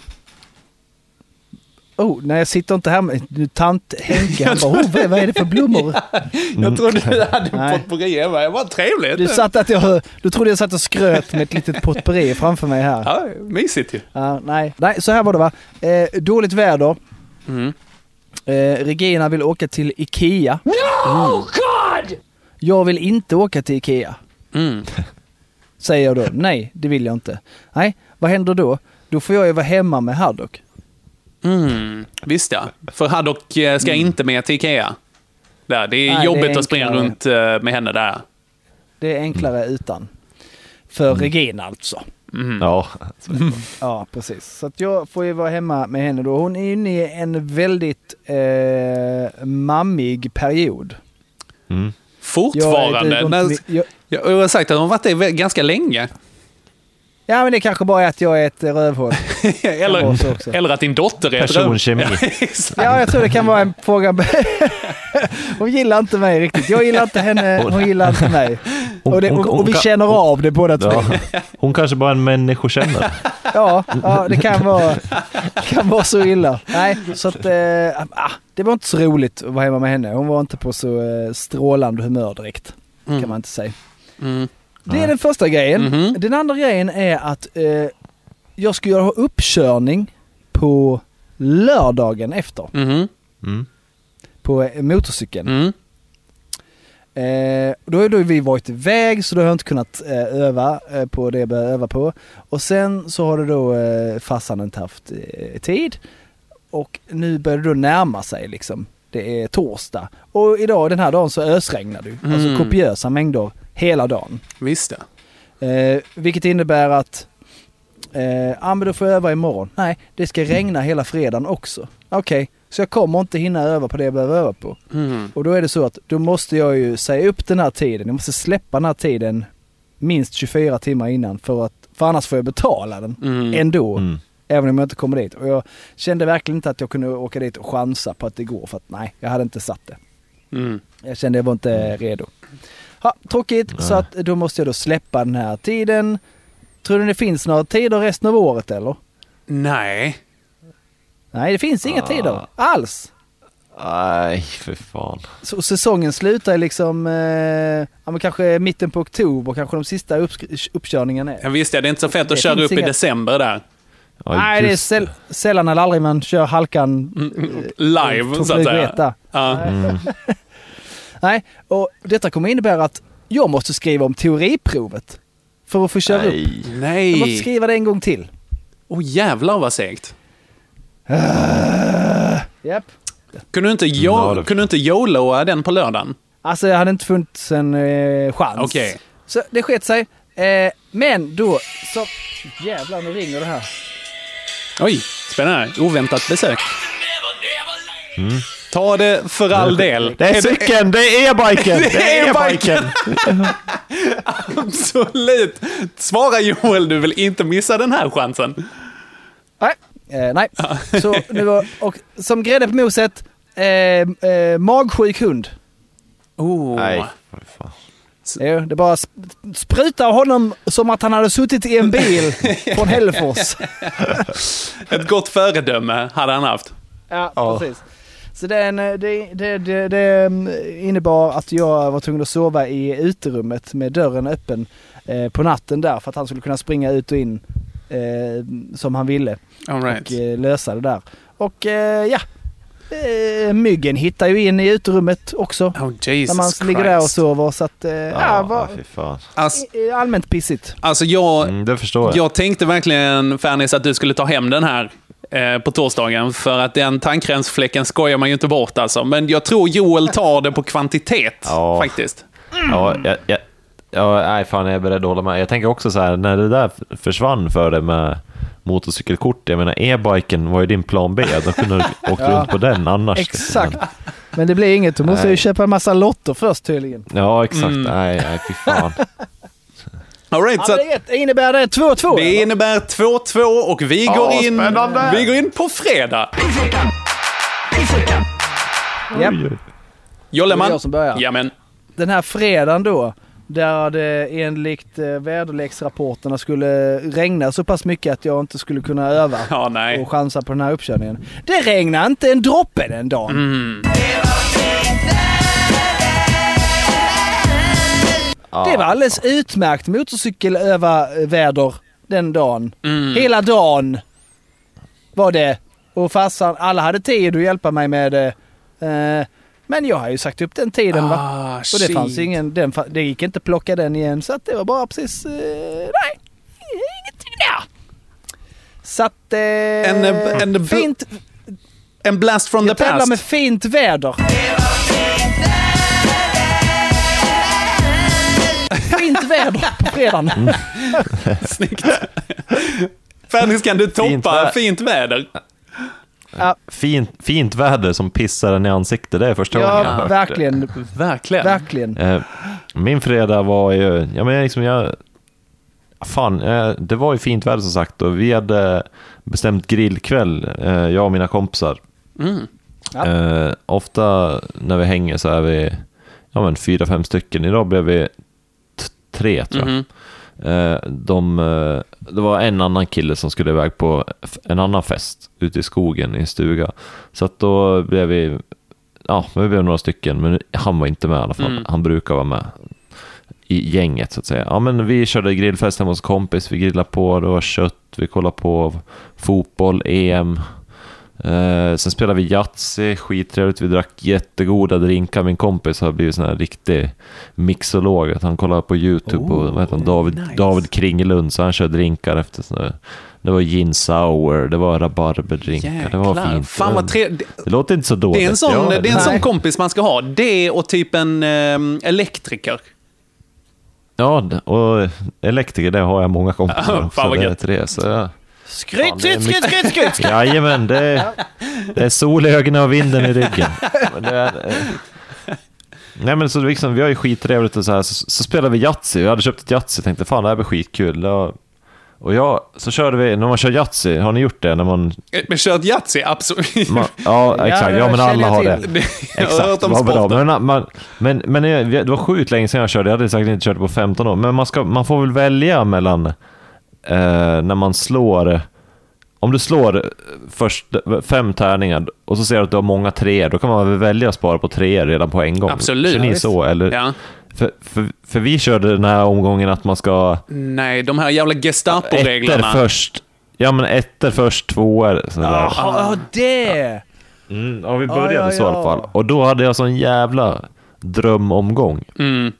Oh, nej jag sitter inte här med nu, tant Henke. Han bara, oh, vad vad är det för blommor? [LAUGHS] Jag trodde du hade Nej. potpourri. Jag bara, det var trevligt. Du, satt att jag, du trodde jag satt och skröt med ett litet potpurri framför mig här. Ja, mysigt ju. Ja, nej. nej, så här var det va. Eh, dåligt väder. Mm. Eh, Regina vill åka till Ikea. No, God! Jag vill inte åka till Ikea. Mm. Säger jag då. Nej, det vill jag inte. Nej, vad händer då? Då får jag ju vara hemma med Haddock. Mm. Visst ja. För Haddock eh, ska inte med till Ikea. Där, det är Nej, det är jobbigt att springa runt eh, med henne där. Det är enklare utan. För Regina alltså. Mm. Ja. [LAUGHS] Ja, precis. Så att jag får ju vara hemma med henne då. Hon är inne i en väldigt eh, mammig period. Mm. Fortfarande. Jag- När- jag- jag- Jag jag har sagt att hon har varit det ganska länge. Ja, men det kanske bara är att jag är ett rövhål. [LAUGHS] Eller, eller att din dotter är ett Personkemi. [LAUGHS] Ja, exakt. Ja, jag tror det kan vara en fråga. [LAUGHS] hon gillar inte mig riktigt. Jag gillar inte henne, hon gillar inte mig. Och, det, och, och vi känner av det båda två. Ja. Hon kanske bara är en människokännare. Ja, ja det kan vara, kan vara så illa. Nej, så att ah, det var inte så roligt att vara hemma med henne. Hon var inte på så eh, strålande humör direkt. Mm. Kan man inte säga. Mm. Det är den första grejen. Mhm. Den andra grejen är att eh, jag ska göra uppkörning på lördagen efter. Mhm. Mm. På eh, motorcykeln. Mm. Eh, då har då vi varit iväg så då har jag inte kunnat eh, öva eh, på det jag började öva på. Och sen så har det då eh, farsan inte haft eh, tid. Och nu börjar det då närma sig liksom. Det är torsdag. Och idag, den här dagen, så ösregnar det ju. Mm. Alltså kopiösa mängder hela dagen. Visst ja. Eh, vilket innebär att eh, ja men då får öva imorgon. Nej, det ska regna hela fredagen också. Okej, så jag kommer inte hinna öva på det jag behöver öva på. Mm. Och då är det så att då måste jag ju säga upp den här tiden. Jag måste släppa den här tiden minst 24 timmar innan för att för annars får jag betala den Mm. ändå. Mm. Även om jag inte kommer dit. Och jag kände verkligen inte att jag kunde åka dit och chansa på att det går för att nej, jag hade inte satt det. Mm. Jag kände jag var inte redo. Ha, tråkigt, så att då måste jag då släppa den här tiden. Tror du det finns några tider resten av året eller? Nej. Nej, det finns inga Ah. tider alls. Nej, för fan. Så säsongen slutar liksom, eh, ja men kanske mitten på oktober, kanske de sista uppkörningarna är. Jag visste det är inte så fett Det att köra finns upp i inga- december där. Ja, Nej, det är säll- sällan eller aldrig man kör halkan Live, på så att säga. Ja. Mm. [LAUGHS] Nej, och detta kommer innebära att jag måste skriva om teoriprovet. För att få köra upp. Nej. Jag måste Nej. skriva det en gång till. Åh jävlar vad segt. Japp. Kunde du inte, jo- det- kunde inte YOLOa den på lördagen? Alltså jag hade inte funnits en eh, chans. Okej. Så det sket sig. Eh, men då så... Jävlar, nu ringer det här. Oj, spännande. Oväntat besök. Mm. Ta det för all del. Det är cykeln, det är e-biken! [LAUGHS] Det är e-biken. [LAUGHS] Absolut. Svara Joel, du vill inte missa den här chansen. Nej. Eh, nej. Så nu var, och som grädde på moset, eh, eh, magsjuk hund. Oh. Nej, Jo, det bara sp- sprutar honom som att han hade suttit i en bil [LAUGHS] från Hällefors. Ett gott föredöme hade han haft. Ja, Ja. precis. Så den, eh, det, det, det, det mm, innebar att jag var tvungen att sova i uterummet med dörren öppen eh, på natten där för att han skulle kunna springa ut och in eh, som han ville. All right. Och eh, lösa det där. Och eh, ja, eh, myggen hittar ju in i uterummet också. Oh, Jesus när man ligger där och Christ. sover. Så att, eh, ja, var, fy fan. Alltså, allmänt pissigt. Alltså jag, Mm, det förstår jag. jag tänkte verkligen, Fernis, att du skulle ta hem den här eh, på torsdagen. För att den tandkrämsfläcken skojar man ju inte bort alltså. Men jag tror Joel tar det på kvantitet Ja. faktiskt. Ja, jag, jag, ja, nej fan jag är beredd att hålla med. Jag tänker också så här, när det där försvann för dig med motorcykelkort, jag menar e-biken var ju din plan B, då kunde du [LAUGHS] åkt Ja. runt på den annars. Exakt. Men det blir inget. Du måste ju köpa en massa lotter först tydligen. Ja, exakt. Mm. Nej, nej, fy fan. [LAUGHS] All right, Ja, så det är- innebär det 2-2? det eller? innebär 2-2 och vi går, Ja, in, spännande. vi går in på fredag. Jag som börjar. Jamen. Den här fredagen då, där det enligt eh, väderleksrapporterna skulle regna så pass mycket att jag inte skulle kunna öva Ja, nej. och chansa på den här uppkörningen. Det regnade inte en droppe den dagen. Mm. Det var alldeles utmärkt motorcykelöva-väder den dagen. Mm. Hela dagen var det. Och farsan, alla hade tid att hjälpa mig med det. Eh, men jag har ju sagt upp den tiden va. Ah, Och det shit. fanns ingen, den, det gick inte att plocka den igen så att det var bara precis, eh, nej, ingenting där. Så att, eh, En, eh, en- fint, En blast from jag the tävlar past. med fint väder. Fint väder på fredagen. Mm. [LAUGHS] Snyggt. Fernis, kan du toppa Fint vä- fint väder? Fint, fint väder som pissar en i ansiktet, det är första gången jag har Ja, hört verkligen, Verkligen. verkligen. det. Eh, Min fredag var ju, ja men liksom jag, fan, eh, det var ju fint väder som sagt och vi hade bestämt grillkväll, eh, jag och mina kompisar. Mm. Ja. Ofta när vi hänger så är vi ja, men fyra, fem stycken. Idag blev vi tre tror jag. Eh, de, eh, det var en annan kille som skulle iväg på en annan fest ute i skogen i en stuga. Så att då blev vi, ja, vi blev några stycken, men han var inte med i alla fall. Mm. Han brukar vara med i gänget så att säga. Ja, men vi körde grillfest hemma hos kompis, vi grillade på, det var kött, vi kollade på fotboll, EM. Eh, sen spelade vi Yatzy, skittrevligt. Vi drack jättegoda drinkar. Min kompis har blivit sån här riktig mixolog. Att han kollar på YouTube på vad heter han, David, nice. David Kringelund, så han kör drinkar efter här, Det var gin sour, det var rabarberdrinkar, det var fint. Fan vad trevligt. Det låter inte så dåligt. Det är en sån, Ja, det är en sån kompis man ska ha. Det och typ en eh, elektriker. Ja, och elektriker, det har jag många kompisar [LAUGHS] Fan, vad gött. tre, så. Skryt, det skryt, skryt, skryt, skryt. [LAUGHS] Jajamän, det är, det är sol i ögonen och vinden i ryggen. [LAUGHS] Det eh, nej men så liksom, vi har ju skittrevligt och så här, så, så spelade vi Yatzy. Jag hade köpt ett Yatzy och tänkte fan det här blir skitkul. Ja, och jag, så körde vi, när man kör Yatzy, har ni gjort det? När man, Eh, Men kört Yatzy, absolut. man [LAUGHS] ja exakt, ja, men alla har till. det. Jag har hört Exakt, om vad bra. sporten. Men, man, men, men jag- det var sjukt länge sedan jag körde, jag hade säkert inte kört på 15 år. Men man, ska, man får väl välja mellan eh, när man slår, om du slår först fem tärningar och så ser du att du har många treor, då kan man väl välja att spara på treor redan på en gång. Absolut. Kör ni Ja, så? Eller? Ja. För, för, för vi körde den här omgången att man ska Nej, de här jävla ettor Gestapo-reglerna. först, ja men ettor först, tvåor. sådär. Jaha, ja, det! Mm, ja, vi Ja, började ja, så i alla ja. fall. Och då hade jag sån jävla drömomgång. Mm.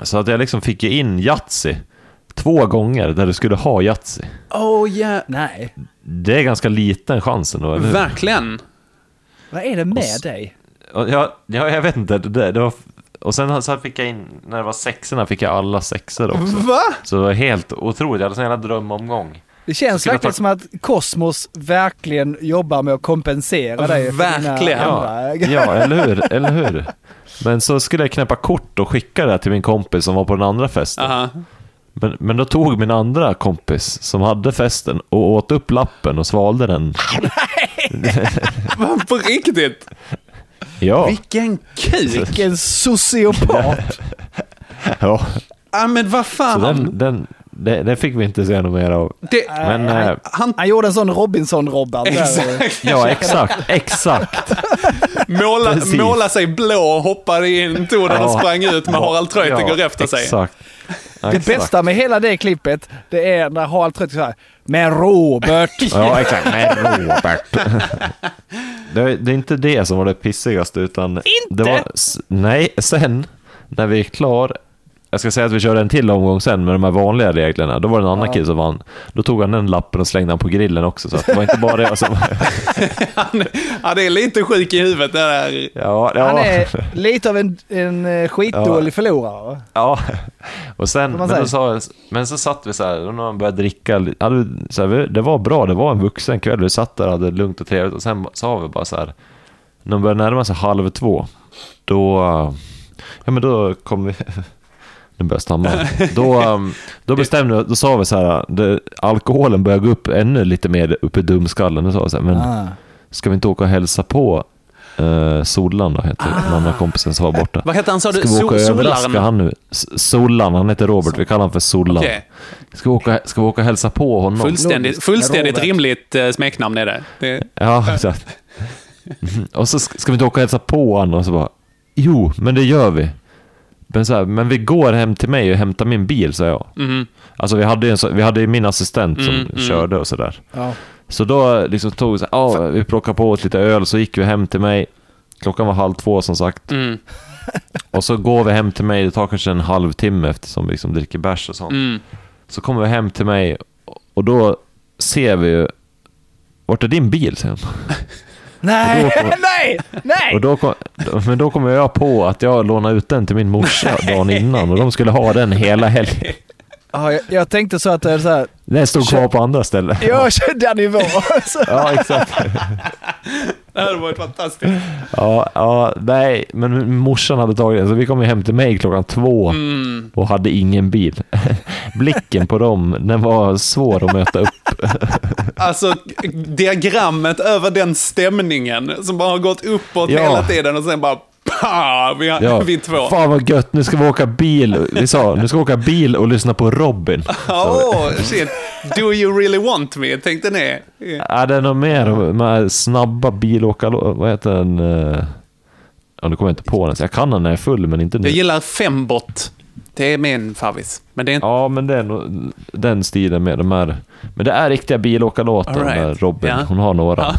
Så att jag liksom fick in Yatzy två gånger där du skulle ha Yatzy. Oh yeah. Nej, Det är ganska liten chans ändå, eller hur? Verkligen. vad är det med s- dig? Och jag, ja, jag vet inte. Det, det var, och sen så fick jag in, när det var sexorna fick jag alla sexor också. Va? Så det var helt otroligt. Jag hade sån jävla drömomgång. Det känns verkligen ta- som att Kosmos verkligen jobbar med att kompensera dig Verkligen. Ja, [LAUGHS] ja eller hur? Eller hur? Men så skulle jag knäppa kort och skicka det till min kompis som var på den andra festen. Aha. Men, men då tog min andra kompis som hade festen och åt upp lappen och svalde den. [LAUGHS] Va, På riktigt? Ja, Vilken kuk! Vilken sociopat! [LAUGHS] ja. Ja, men vad Så fan. den, den, det, det fick vi inte se något mer av. Det, Men, Nej, eh, han, Han gjorde en sån Robinson-Robban exakt. ja, exakt, exakt. måla, Precis. måla sig blå, hoppade in, tog den och sprang ut med Harald Treutiger Ja, efter sig. Exakt. Det exakt. bästa med hela det klippet, det är när Harald Treutiger säger Men Robert! [LAUGHS] Ja, exakt. Men Robert. [LAUGHS] det, det är inte det som var det pissigaste, utan... Inte? Det var, nej, sen när vi är klar. Jag ska säga att vi körde en till omgång sen med de här vanliga reglerna. Då var det en annan Ja. kille som vann. Då tog han den lappen och slängde den på grillen också. Så det var inte bara jag som... [LAUGHS] Ja, det är lite sjuk i huvudet det där. Ja, ja. Han är lite av en, en eh, skitdålig Ja. förlorare. Ja, och sen, men, då sa, men så satt vi så här, och när man började dricka, hade, så här, vi- det var bra, det var en vuxen kväll, vi satt där och hade det lugnt och trevligt och sen sa vi bara så här, när man började närma sig halv två, då, ja men då kom vi, nu börjar jag stamma, [LAUGHS] då, eh, då bestämde då sa vi så här, det, alkoholen börjar gå upp ännu lite mer upp i dumskallen, så, var vi så här, men Ah. ska vi inte åka och hälsa på Uh, Solan då heter den andra kompisen som var borta. Vad heter han sa du? Ska vi åka och So- överraska han nu? Solan, han heter Robert, vi kallar honom för Solan. Okej. Ska, vi åka, ska vi åka och hälsa på honom? Fullständigt, fullständigt Robert. rimligt eh, smeknamn är det. det Ja, exakt. [LAUGHS] Mhm. Och så ska ska vi inte åka och hälsa på honom? Och så bara, jo, men det gör vi. Men, så här, men vi går hem till mig och hämtar min bil, sa jag. Mhm. Alltså vi hade, en, så- vi hade ju min assistent som Mm, mm. körde och sådär. Ja. Så då liksom tog vi så här, ja, vi plockade på oss lite öl, så gick vi hem till mig. Klockan var halv två som sagt. Mm. [LAUGHS] Och så går vi hem till mig, det tar kanske en halvtimme eftersom vi liksom dricker bärs och sånt. Mm. Så kommer vi hem till mig och då ser vi ju, vart är din bil? Hon. [LAUGHS] Nej, Och kom- [LAUGHS] nej, nej! Och då kom, men då kommer jag på att jag lånade ut den till min morsa dagen innan och de skulle ha den hela helgen. Ja, jag, jag tänkte så att det är så här, Den stod kvar på andra ställen. jag kände nivå. Så- Ja, exakt. [LAUGHS] Det hade varit fantastiskt. Ja, ja, nej, men morsan hade tagit den så vi kom ju hem till mig klockan två Mm. och hade ingen bil. [LAUGHS] Blicken på dem, den var svår att möta upp. [LAUGHS] Alltså, diagrammet över den stämningen som bara har gått uppåt Ja. hela tiden och sen bara pa, [LAUGHS] vi, Ja, vi två. Fan vad gött, nu ska vi åka bil. Vi sa, nu ska vi åka bil och lyssna på Robin. [LAUGHS] Oh, shit. Do you really want me? Tänkte ni. Är det något mer om de här snabba bilåkarlåtar? Vad heter den? eh, Ja, nu kommer jag inte på den. så Jag kan den när jag är full, men inte nu. Jag gillar fembot. Det är min favvis. Men det är inte... Ja, men det är nog den stilen med de här. Men det är riktiga bilåkarlåtar right. med Robin. Ja. Hon har några. Ja.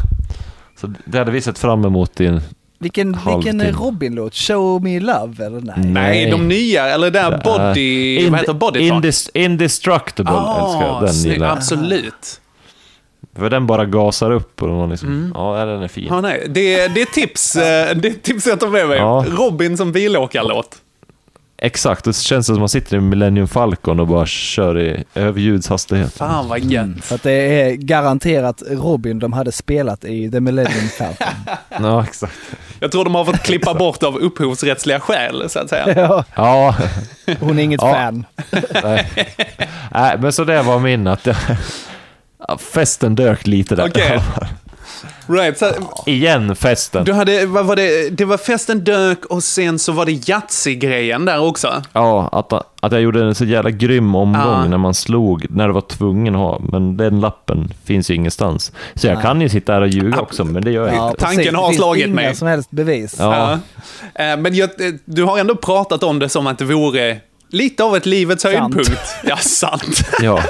Så det hade vi sett fram emot i en... Vilken, vilken. Robin-låt? Show me love eller nej? Nej, de nya, eller där body... Ind- vad heter body? Indis- Indestructible älskar jag. Den snygg, gillar. Absolut. För den bara gasar upp och man liksom... Mm. Ja, den är fin. Ja, nej. Det, det är tips. [LAUGHS] eh, Det är tips jag tar med mig. Ja. Robin som bilåkarlåt. Exakt, det känns som att man sitter i en Millennium Falcon och bara kör i överljudshastighet. Fan vad gött. För att det är garanterat Robin de hade spelat i The Millennium Falcon. [LAUGHS] Ja, exakt. Jag tror de har fått klippa bort av upphovsrättsliga skäl, så att säga. ja, Ja, hon är inget Ja. fan. nej. nej, men så det var min att... Jag, festen dök lite där. Okej. [LAUGHS] Right, så, Igen festen. du hade, vad var det, det var festen dök och sen så var det Yatzy-grejen där också. Ja, att, att jag gjorde en så jävla grym omgång Ja. när man slog, när det var tvungen att ha. Men den lappen finns ju ingenstans. Så jag kan ju sitta här och ljuga också, men det gör jag Ja, inte. Tanken har det finns slagit inga mig. som helst bevis. Ja. Ja. Eh, Men jag, eh, du har ändå pratat om det som att det vore lite av ett livets Sant. höjdpunkt. [LAUGHS] Ja, sant. Ja.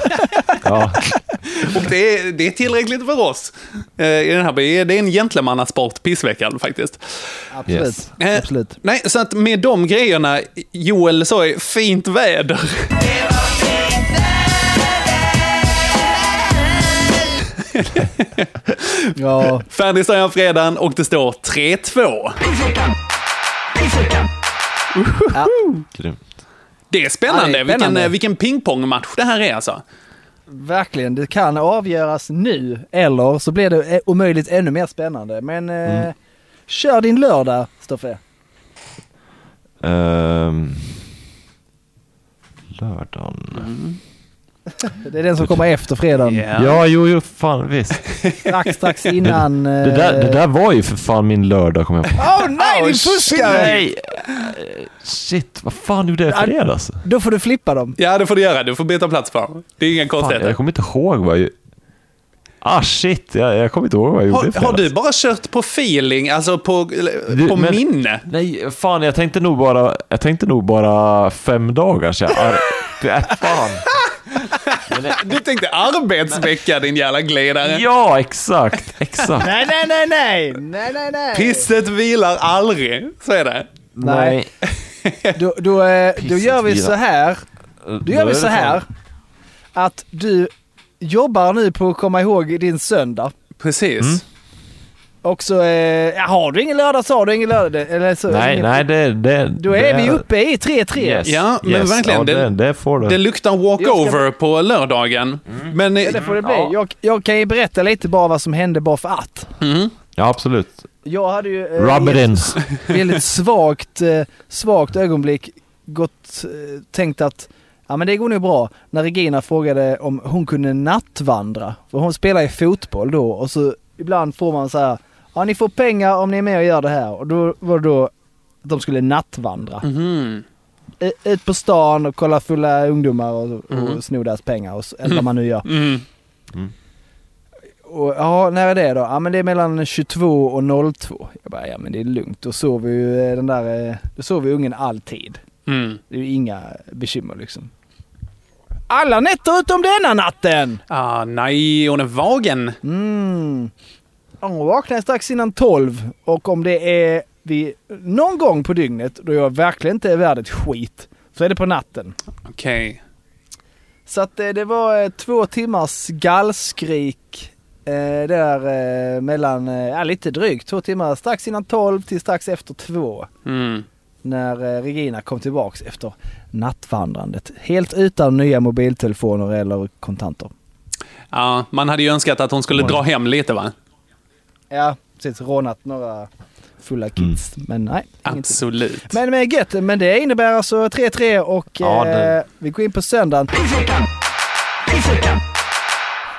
ja. Och det är, det är tillräckligt för oss. eh, I den här, det är en gentlemannasport, pissveckan faktiskt. Absolut. Yes. Eh, Absolut. Nej, så att med de grejerna, Joel sa ju fint väder. [LAUGHS] Ja, Färdigställda fredagen och det står 3-2. Grymt. Det är spännande. Ja, det är Vilken, spännande. eh, vilken pingpongmatch det här är alltså. verkligen. Det kan avgöras nu eller så blir det eh, omöjligt ännu mer spännande. Men eh, Mm. kör din lördag, Stoffe. Ehm, lördagen. Det är den som kommer efter fredagen. Ja, jo, jo, fan visst. Strax, strax innan... eh, Det där, det där var ju för fan min lördag, kom jag på. Åh nej, din fuskare! Nej! Eh, Shit, vad fan gjorde jag i fredags? Då får du flippa dem. Ja, det får du göra. Du får byta plats på dem. Det är inga Fan, konstigheter. jag kommer inte ihåg vad jag... Ah shit, jag, jag kommer inte ihåg vad jag gjorde Har, har du bara kört på feeling, alltså på, Du, på men- minne? Nej, fan jag tänkte nog bara, jag tänkte nog bara fem dagar så jag, [LAUGHS] ar- äh, Du tänkte arbetsvecka din jävla glidare. Ja, exakt, exakt. Nej, nej, nej, nej, nej, nej, nej. Pisset vilar aldrig, så är det. Nej. Då, då, eh, då gör vi så här. Då gör vi så här. Att du jobbar nu på att komma ihåg din söndag. Precis. Mm. Och så, eh, ja, har du ingen lördag så har du ingen lördag. Eller så, Nej, ingen, nej, det... det Då är vi uppe i 3-3. Yes, Ja, men yes. verkligen, Ja, det- det, det får du. Det luktar walkover på lördagen. Men... Ja, det får det bli. Ja. Jag, jag kan ju berätta lite bara vad som hände bara för att. Mm. Ja, absolut. Jag hade ju eh, Rub it in. väldigt svagt, eh, svagt ögonblick gått, eh, tänkt att ja men det går nog bra. När Regina frågade om hon kunde nattvandra. För hon spelar ju fotboll då och så ibland får man så här, ja ni får pengar om ni är med och gör det här. Och då var det då att de skulle nattvandra. Mhm. U- Ut på stan och kolla fulla ungdomar och, och Mhm. sno deras pengar och, eller vad man nu gör. Mm. Och, ja, när är det då? Ja men det är mellan 22 och 02. Jag bara, ja men det är lugnt. Då sover ju eh, den där, eh, då sover ju ungen alltid. Mm. Det är ju inga bekymmer liksom. Alla nätter utom denna natten! Ah, nej, hon är vagen. Mm. Hon vaknar strax innan 12 och om det är vid någon gång på dygnet då jag verkligen inte är värd ett skit så är det på natten. Okej. Så att eh, det var eh, två timmars gallskrik eh, där eh, mellan, eh, ja lite drygt, två timmar strax innan 12 till strax efter två. Mm. När eh, Regina kom tillbaks efter nattvandrandet. Helt utan nya mobiltelefoner eller kontanter. Ja, man hade ju önskat att hon skulle dra hem lite va? Ja, precis. Rånat några fulla kids. Men nej, ingenting. Absolut. Men med gött, men det innebär alltså 3-3 och Ja, eh, vi går in på söndagen.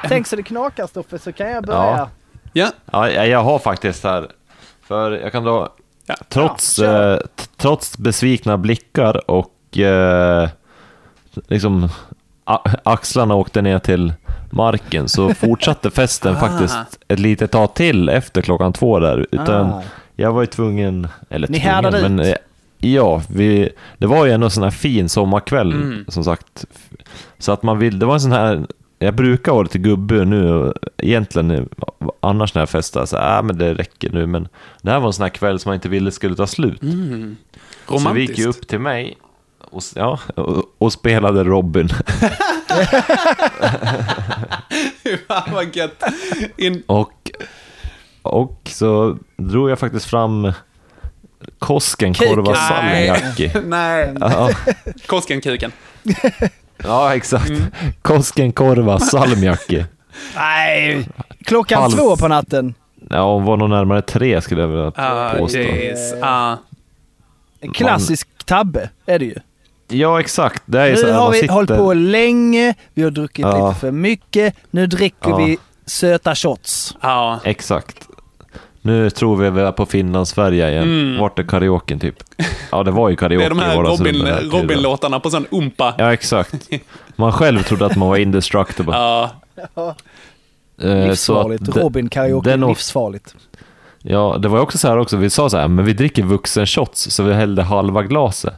Tänk så det knakar Stoffe så kan jag börja. Ja. Ja. Ja, jag har faktiskt här, för jag kan dra, trots, Ja, eh, trots besvikna blickar och eh, liksom axlarna åkte ner till marken så fortsatte festen [LAUGHS] Ah. faktiskt ett litet tag till efter klockan två där. Utan Ah. jag var ju tvungen, eller Ni tvungen, men eh, ja, vi, det var ju ändå en sån här fin sommarkväll Mm. som sagt. Så att man vill, det var en sån här, jag brukar vara lite gubbig nu egentligen eh, annars när jag festar så äh, men det räcker nu men det här var en sån här kväll som man inte ville skulle ta slut. Mm. Så vi gick ju upp till mig och, ja, och, och spelade Robin. [LAUGHS] Fan vad gött. In... och, och så drog jag faktiskt fram Kosken Korva Salmiakki. [LAUGHS] Nej. Ja, Koskenkuken. ja, exakt. Mm. Kosken Korva Salmiakki. Nej, klockan Halv- två på natten. Ja, hon var nog närmare tre skulle jag vilja Ah, påstå. jeez. Ah. En klassisk tabbe är det ju. Ja, exakt. Det är så Nu här, har vi sitter... hållit på länge, vi har druckit Ja. lite för mycket, nu dricker Ja. vi söta shots. Ja. Exakt. Nu tror vi vi är på Finlandsfärja igen. Mm. Vart är karaoken typ? Ja, det var ju karaoke [LAUGHS] Det är de här vardagsrummet Robin-. Robin-låtarna på sån umpa. Ja, exakt. Man själv trodde att man var indestructible. [LAUGHS] Ja. Eh, Livsfarligt. så att de- Robin karaoke, den och- livsfarligt. Ja, det var ju också så här också, vi sa så här, men vi dricker vuxenshots, så vi hällde halva glaset.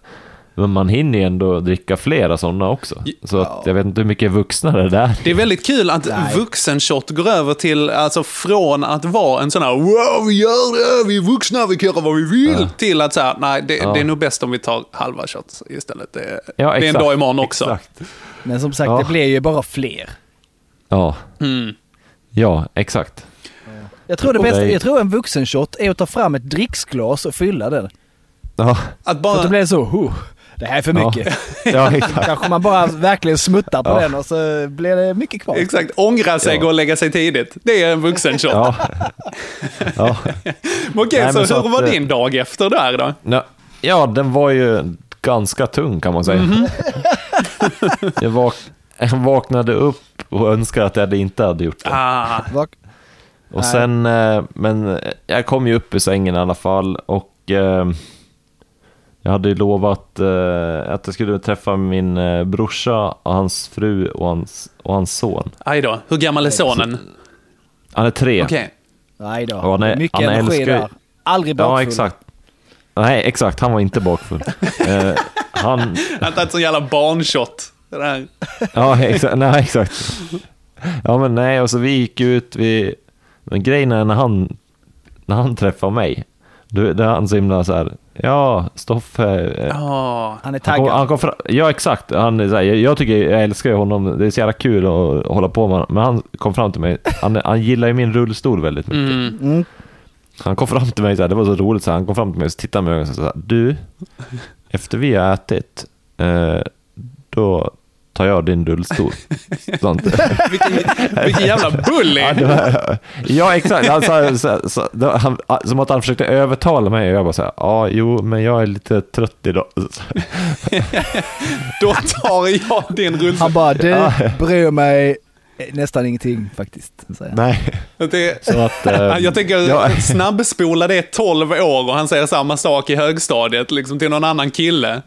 Men man hinner ju ändå dricka flera sådana också. Så att jag vet inte hur mycket vuxna det där Det är väldigt kul att Nej. vuxenshot går över till, alltså från att vara en sån här wow, vi gör det, vi är vuxna, vi kan göra vad vi vill, Ja. till att säga nej, det, Ja. det är nog bäst om vi tar halva shots istället. Det, Ja, det är en dag imorgon också. Exakt. Men som sagt, Ja. det blir ju bara fler. Ja, Mm. ja, exakt. Jag tror, det bästa, jag tror en vuxenshot är att ta fram ett dricksglas och fylla den. Ja, Att För att bara, det blir så, oh, det här är för Ja. mycket. ja [LAUGHS] exakt. Kanske man bara verkligen smuttar på Ja. den och så blir det mycket kvar. exakt, ångra sig, Ja. gå och lägga sig tidigt. Det är en vuxenshot. Ja. ja. [LAUGHS] Men Okej, Nej, så, men så hur att, var eh, din dag efter där då? Ja, ja, den var ju ganska tung kan man säga. Mhm. [LAUGHS] jag, vak jag vaknade upp och önskade att jag inte hade gjort det. Ah, Och sen, eh, men jag kom ju upp i sängen i alla fall och eh, jag hade ju lovat eh, att jag skulle träffa min eh, brorsa, och hans fru och hans, och hans son. aj då, hur gammal är sonen? Han är tre. Okej. Nej då. Och han är- Mycket han energi älskar- där. Aldrig bakfull. Ja, exakt. Nej, exakt. Han var inte bakfull. [LAUGHS] eh, han... Han har tagit sån jävla barnshot. Det där. Ja, exakt. Nej, exakt. Ja, men nej, och så vi gick ut, vi... Men grejen är när han, när han träffar mig, då, då är han så himla så här, ja, Stoffe... Ja. Han är Han kom, taggad. han kom fram, ja exakt, han är så här, jag, jag tycker, jag älskar honom, det är så jävla kul att hålla på med honom. Men han kom fram till mig, han, han gillar ju min rullstol väldigt mycket. Mm. Mm. Han kom fram till mig, så här, det var så roligt, så här, han kom fram till mig och tittade mig i ögonen och sa du, [LAUGHS] efter vi har ätit, eh, då tar jag din rullstol. [LAUGHS] Sånt. Vilken, vilken jävla bully! Ja, var, exakt, han sa, så, så, då, han, som att han försökte övertala mig och jag bara så här, ja jo men jag är lite trött idag. [LAUGHS] Då tar jag din rullstol. Han bara, du bryr mig nästan ingenting faktiskt. Nej, Det, så att... [LAUGHS] eh, jag tänker ja. snabbspola det 12 år och han säger samma sak i högstadiet liksom till någon annan kille.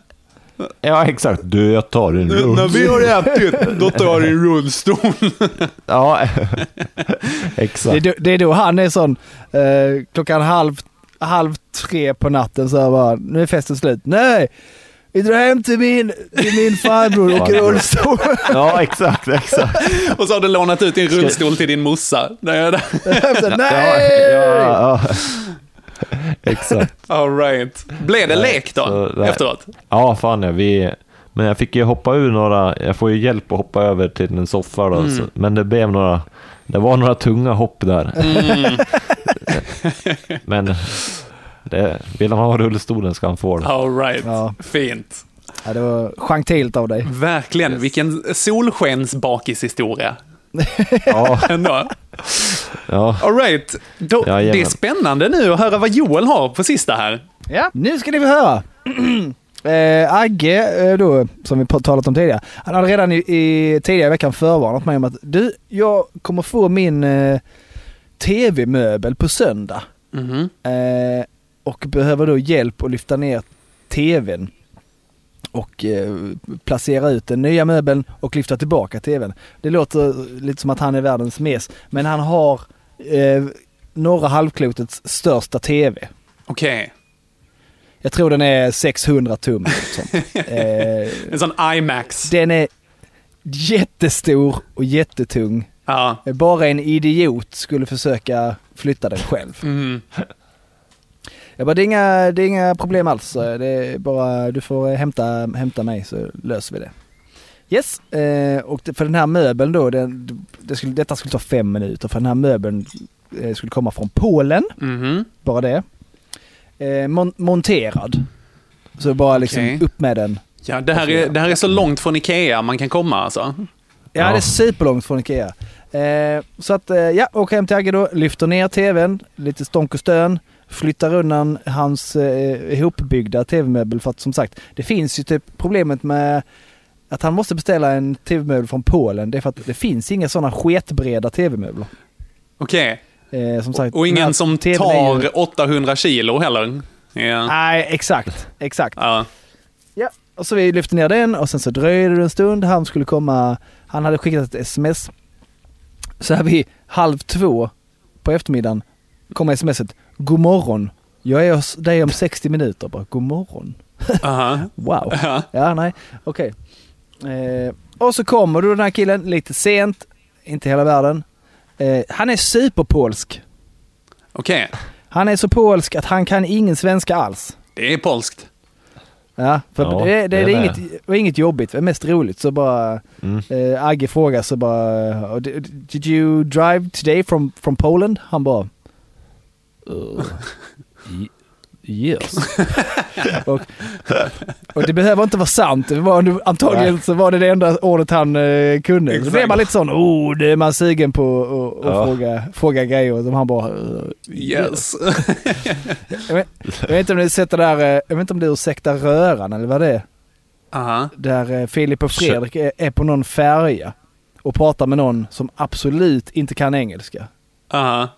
Ja exakt, du jag tar När rullstol. vi har ätit, då tar jag din rullstol. [LAUGHS] Ja, [LAUGHS] Det, exakt. är då, det är då han är sån, eh, klockan halv, halv tre på natten så här bara, nu är festen slut. Nej! Vi drar hem till min, till min farbror och [LAUGHS] Farbror. rullstol. Ja exakt, exakt. Och så har du lånat ut din rullstol till din morsa. Ja, Nej! ja, ja. Exakt. [LAUGHS] All right. Blev det lek då, Så efteråt? Ja, fan ja, vi... Men jag fick ju hoppa ur några, jag får ju hjälp att hoppa över till en soffa då, Mm. så, men det blev några, det var några tunga hopp där. Mm. [LAUGHS] Men det, vill han ha rullstolen ska han få det. All right. Ja. Fint. Ja, det var gentilt av dig. Verkligen, vilken solskensbakishistoria. Ja, [LAUGHS] Ändå. ja. All right. Då, det Jajamän. är spännande nu att höra vad Joel har på sista här. Ja, nu ska ni få höra. [CLEARS THROAT] Eh, Agge, eh, då, som vi talat om tidigare, han hade redan i, i tidigare veckan förvarnat mig om att du, jag kommer få min eh, tv-möbel på söndag. Mhm. Eh, och behöver då hjälp att lyfta ner tvn och eh, placera ut den nya möbeln och lyfta tillbaka tvn. Det låter lite som att han är världens mes, men han har eh, norra halvklotets största tv. Okej. Jag tror den är 600 tum. Sånt. [LAUGHS] Eh, En sån IMAX. den är jättestor och jättetung. Ja. Bara en idiot skulle försöka flytta den själv. Mm. Jag bara, det är inga, det är inga problem alls. Det är bara, du får hämta, hämta mig så löser vi det. Yes, eh, och för den här möbeln då, den, det skulle, detta skulle ta fem minuter för den här möbeln eh, skulle komma från Polen, Mhm. bara det. Eh, mon, monterad. Så bara liksom upp med den. Ja, det här, är, det här är så långt från Ikea man kan komma alltså. Ja, Ja. det är superlångt från Ikea. Eh, så att, eh, ja, åker hem till Agge då, lyfter ner tvn, lite stånk och stön, flyttar undan hans eh, ihopbyggda tv-möbel för att som sagt, det finns ju typ problemet med att han måste beställa en tv-möbel från Polen. Det är för att det finns inga sådana sketbreda tv-möbler. Okej. Eh, som sagt, Och ingen som är ju- tar 800 kilo heller. Ja. Nej, exakt. Exakt. Ja. Ja, och så vi lyfte ner den och sen så dröjde det en stund. Han skulle komma, han hade skickat ett sms. Så här vid halv två på eftermiddagen kommer smset. God morgon. Jag är hos dig om 60 minuter. Bara, God morgon. Aha. [LAUGHS] Wow. Ja. Ja, nej. Okej. Eh, och så kommer då den här killen lite sent. Inte hela världen. Eh, han är superpolsk. Okej. Han är så polsk att han kan ingen svenska alls. Det är polskt. Ja, för Ja, det, det, det, är är inget, det var inget jobbigt. Det är mest roligt. Så bara Mm. eh, Agge frågar så bara "Oh, did, did you drive today from, from Poland? Han bara uh, [LAUGHS] Yes. [LAUGHS] och, och det behöver inte vara sant. Var, antagligen Nej. så var det det enda ordet han eh, kunde. Så Exakt. blev man lite sån, oh, det är man sugen på att Ja. fråga, fråga grejer. Som han bara, uh, Yes. Jag vet, jag vet inte om du sett det där, eh, jag vet inte om det är Ursäkta röran eller vad det är. Aha. Där eh, Filip och Fredrik är, är på någon färja och pratar med någon som absolut inte kan engelska. Aha.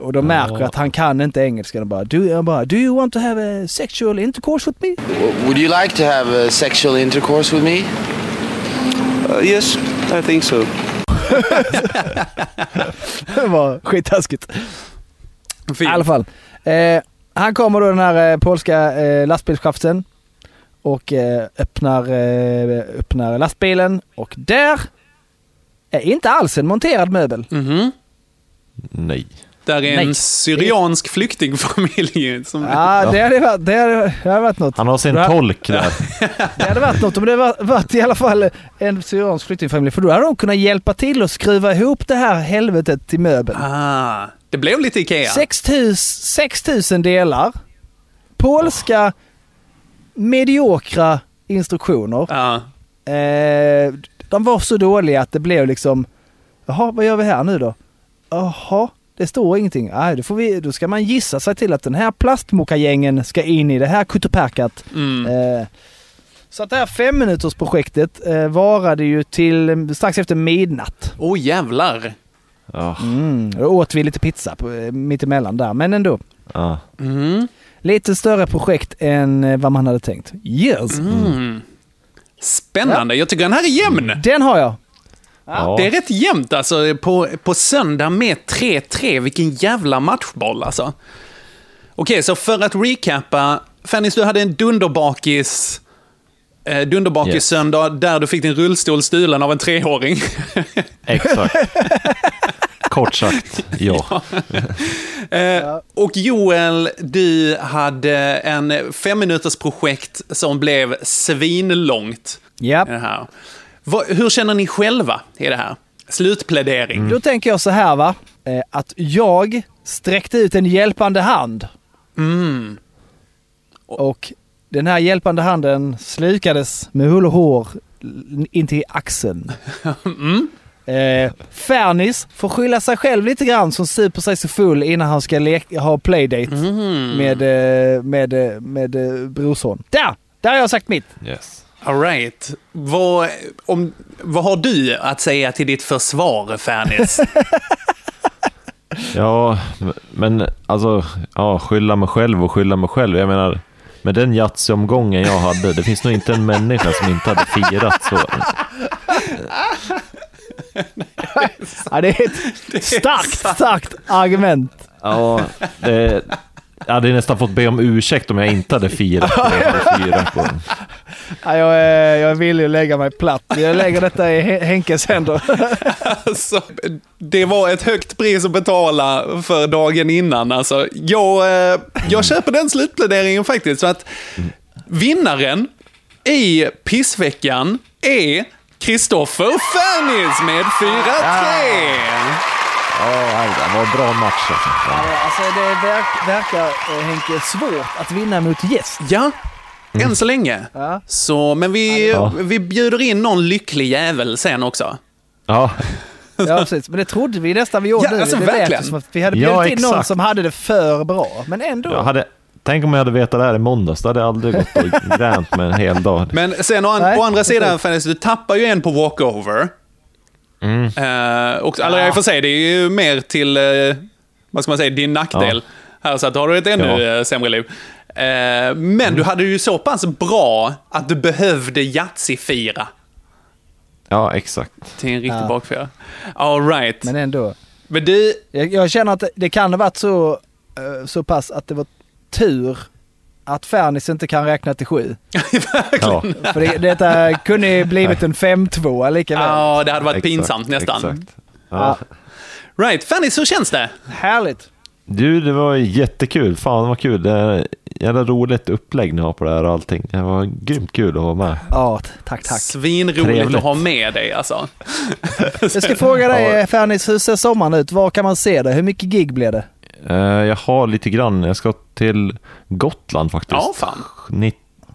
Och de märker Ja. att han kan inte engelska. De bara, do, bara, do you want to have a sexual intercourse with me? Would you like to have uh, sexual intercourse with me? Uh, yes, I think so. [LAUGHS] det var skittaskigt. I alla fall. Eh, han kommer då den här eh, polska eh, lastbilschauffören och eh, öppnar, eh, öppnar lastbilen och där är inte alls en monterad möbel. Mhm. Nej. Där är en Nej. syriansk flyktingfamilj. Som... Ja, det hade, varit, det, hade, det hade varit något. Han har sin tolk där. [LAUGHS] Det hade varit något om det var- varit i alla fall en syriansk flyktingfamilj. För då hade de kunnat hjälpa till att skruva ihop det här helvetet till möbeln. Ah, det blev lite Ikea. 6 000 delar. Polska mediokra instruktioner. Ja. Eh, de var så dåliga att det blev liksom, jaha vad gör vi här nu då? Jaha, det står ingenting. Nej, då, får vi, då ska man gissa sig till att den här plastmokagängen ska in i det här kuttepärkat. Mm. Eh, så att det här femminutersprojektet eh, varade ju till strax efter midnatt. Åh oh, jävlar. Ja. Mm, då åt vi lite pizza på, eh, mittemellan där, men ändå. Ja. Mm. Lite större projekt än eh, vad man hade tänkt. Yes! Mm. Spännande. Jag tycker den här är jämn. Den har jag. Ja. Det är rätt jämnt alltså på, på söndag med 3-3. Vilken jävla matchboll alltså. Okej, så för att recappa. Fennis, du hade en dunderbakis... Eh, dunderbakis Yes. söndag där du fick din rullstol stulen av en treåring. [LAUGHS] Exakt. Kort sagt, [LAUGHS] ja. Eh, och Joel, du hade en femminuters projekt som blev svinlångt. Japp. det här. Vad- hur känner ni själva i det här? Slutplädering. Då tänker jag så här va, eh, att jag sträckte ut en hjälpande hand. Mm. Och den här hjälpande handen slukades med hull och hår in till axeln. [LAUGHS] Mm. Eh, Fernis får skylla sig själv lite grann som super sig så full innan han ska leka, ha playdate Mm. med, eh, med, eh, med eh, brorson. Där! Där har jag sagt mitt. Yes. All right. Vad, om, vad har du att säga till ditt försvar, Fernis? [LAUGHS] Ja, men alltså, ja, skylla mig själv och skylla mig själv. Jag menar, med den Yatzy-omgången jag hade, det finns nog inte en människa som inte hade firat så. Ja, det är ett [LAUGHS] starkt, starkt argument. Ja, det, jag hade nästan fått be om ursäkt om jag inte hade firat på fyra på Ja, jag, är, jag vill ju lägga mig platt. Jag lägger detta i Hen- Henkes händer. [LAUGHS] alltså, det var ett högt pris att betala för dagen innan. Alltså, jag, eh, jag köper den slutpläderingen faktiskt. Så att vinnaren i pissveckan är Kristoffer Fernis med 4-3. Ja, det var en bra match alltså. Ja. Alltså det verk, verkar, eh, Henke, svårt att vinna mot gäst. Ja, än så länge. Ja. Så, men vi, Ja. vi bjuder in någon lycklig jävel sen också. Ja, Ja, precis. Men det trodde vi nästan vi gjorde Ja, nu. alltså, det verkligen. som att vi hade Ja, bjudit in någon som hade det för bra. Men ändå. jag hade, tänk om jag hade vetat det här i måndags, då hade jag aldrig gått och gränt med en hel dag. Men sen å, an- Nej, å andra sidan, Fennis, du tappar ju en på walkover. Mm. Eh, och, eller i och för sig, det är ju mer till, eh, vad ska man säga, din nackdel. Här, så att då har du ett ännu Ja. eh, sämre liv. Eh, men du hade ju så pass bra att du behövde Yatzy-fira Ja, exakt. till en riktig Ja. bakfyra. All right. Men ändå. Men du, Jag, jag känner att det, det kan ha varit så, eh, så pass att det var tur att Fernis inte kan räkna till sju. [LAUGHS] Ja, För det, detta kunde ju blivit en 5-2 lika väl. ja, det hade varit exakt, pinsamt nästan. Exakt. Ja. Right, Fanny, hur känns det? Härligt. Du, det var jättekul. Fan vad kul. Det är jävla roligt upplägg ni har på det här och allting. Det var grymt kul att vara med. Ja, tack, tack. Svinroligt Trevligt. att ha med dig alltså. Jag ska fråga dig Fernis, hur ser sommaren ut? Var kan man se det? Hur mycket gig blir det? Eh, Jag har lite grann. Jag ska till Gotland faktiskt. Ja, fan.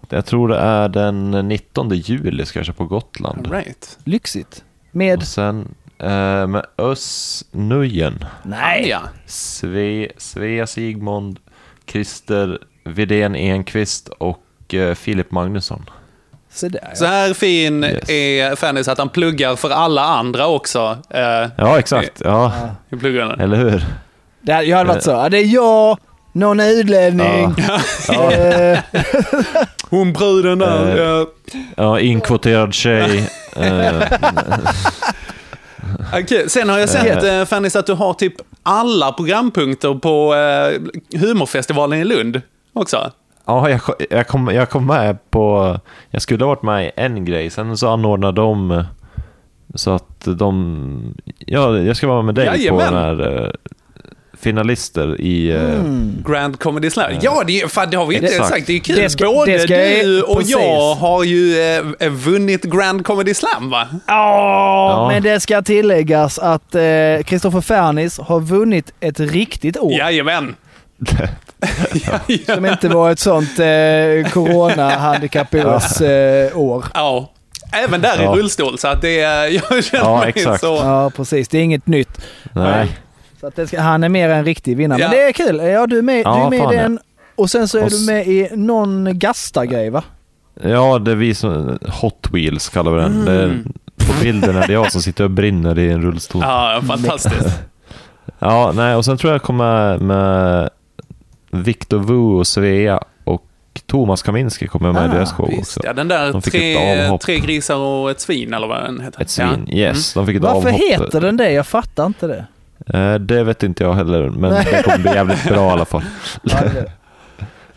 Jag tror det är den 19 juli ska jag köra på Gotland. All right. Lyxigt. Med? Och sen eh, med Öss Nujen. Nej! Ja. Sve, Svea Sigmund, Christer Vidén Enqvist och eh, Filip Magnusson. Så där Så ja. här fin Yes. är Fanny så att han pluggar för alla andra också. Eh, Ja, exakt. Ja, I pluggarna. eller hur? Det hade, jag hade varit så. Ja, det är jag, någon utlänning. Ja. [LAUGHS] Eh, Hon bruden där. Eh, ja. Ja, inkvoterad tjej. Eh, [LAUGHS] Okej, Sen har jag sett, eh, Fannis, att du har typ alla programpunkter på eh, humorfestivalen i Lund också. Ja, jag, jag, kom, jag kom med på... Jag skulle ha varit med i en grej, sen så anordnade de så att de... Ja, jag ska vara med dig på Jajamän. den här finalister i... eh, Mm. Grand Comedy Slam. Ja, det, fan, det har vi inte Exakt. sagt. Det är kul. Det ska- Både det ska du och precis. jag har ju eh, vunnit Grand Comedy Slam, va? Ja, Ja. men det ska tilläggas att eh, Kristoffer Fernis har vunnit ett riktigt år. Jajamän. Som inte var ett sånt eh, corona-handikappårs eh, år. Ja. Även där Ja. i rullstol, så att det är... [LAUGHS] Jag känner Ja, mig exakt. så... Ja, precis. Det är inget nytt. nej. Så att det ska, han är mer en riktig vinnare. Ja. Men det är kul. Ja, du är med, Ja, du är med i den. Och sen så är Och du med i någon gasta-grej va? Ja, det är vi som... Hot Wheels kallar vi den. Det är, på bilden är det jag som sitter och brinner i en rullstol. Ja, fantastiskt. [LAUGHS] Ja, nej, och sen tror jag kommer med Victor Wu och Svea och Thomas Kaminski kommer med i deras show Ah, Visst, också. ja, den där De fick ett tre, tre grisar och ett svin, eller vad den heter. Ett svin, Ja. yes. De fick ett Varför avhopp. heter den det? Jag fattar inte det. Eh, det vet inte jag heller, men Nej. det kommer bli jävligt bra i alla fall. Ja, det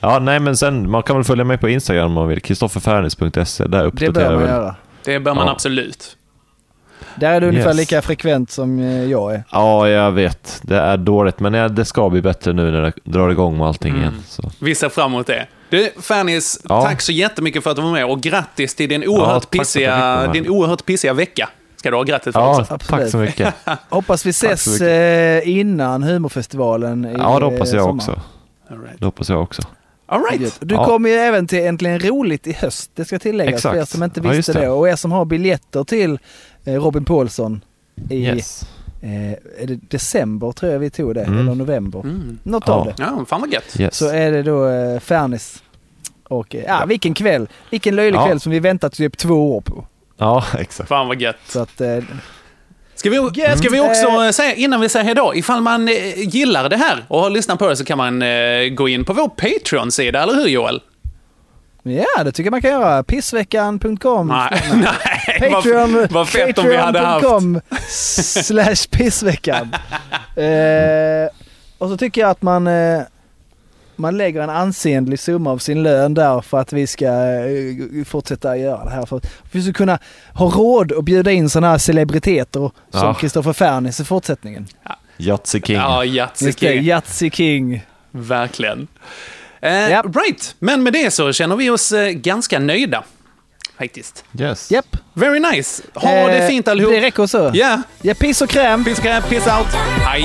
det. [LAUGHS] Nej men sen, man kan väl följa mig på Instagram om man vill. Kristofferfernis.se, där det uppdaterar bör jag man väl. göra. Det bör man Ja. absolut. Där är du ungefär Yes. lika frekvent som eh, jag är. Ja, jag vet. Det är dåligt, men det ska bli bättre nu när det drar igång med allting igen. Så. Vi ser fram emot det. Du, Fernis, Ja. tack så jättemycket för att du var med och grattis till din oerhört, tack för att jag fick pissiga, vara med. din oerhört pissiga vecka. Ska du ha grattis för Ja, också. tack så mycket. [LAUGHS] Hoppas vi ses eh, innan humorfestivalen i Ja, det hoppas eh, jag sommar. också. All right. Det hoppas jag också. All right. Du Ja. kommer ju även till Äntligen Roligt i höst. Det ska tilläggas Exakt. för er som inte Ja, visste just det. det. Och er som har biljetter till eh, Robin Paulsson i Yes. eh, är det december tror jag vi tog det, Mm. eller november. Mm. Något Ja. av det. Ja, fan vad gött. Yes. Så är det då eh, Fernis. Och eh, ja, vilken kväll. Vilken löjlig Ja. kväll som vi väntat typ två år på. Ja, exakt. Fan vad gött. Så att, eh, Ska vi, Gött. ska vi också Eh. säga, innan vi säger hejdå, ifall man eh, gillar det här och har lyssnat på det så kan man eh, gå in på vår Patreon-sida, eller hur Joel? ja, det tycker jag man kan göra. Pissveckan.com. Nej, [LAUGHS] nej Patreon, vad, vad fett om vi hade haft. Patreon.com slash pissveckan. [LAUGHS] eh, och så tycker jag att man, eh, man lägger en ansenlig summa av sin lön där för att vi ska eh, fortsätta göra det här. För att vi ska kunna ha råd att bjuda in sådana här celebriteter som Ja. Kristoffer Fernis i fortsättningen. Yatzy King. Ja, Yatzy King. Yatzy King. Verkligen. Eh, Japp. Right, men med det så känner vi oss eh, ganska nöjda. Faktiskt. Yes. Japp. Very nice. Ha Eh, det fint allihop. Det räcker så. Ja, Ja, piss och kräm. piss, kräm, piss out. Hej.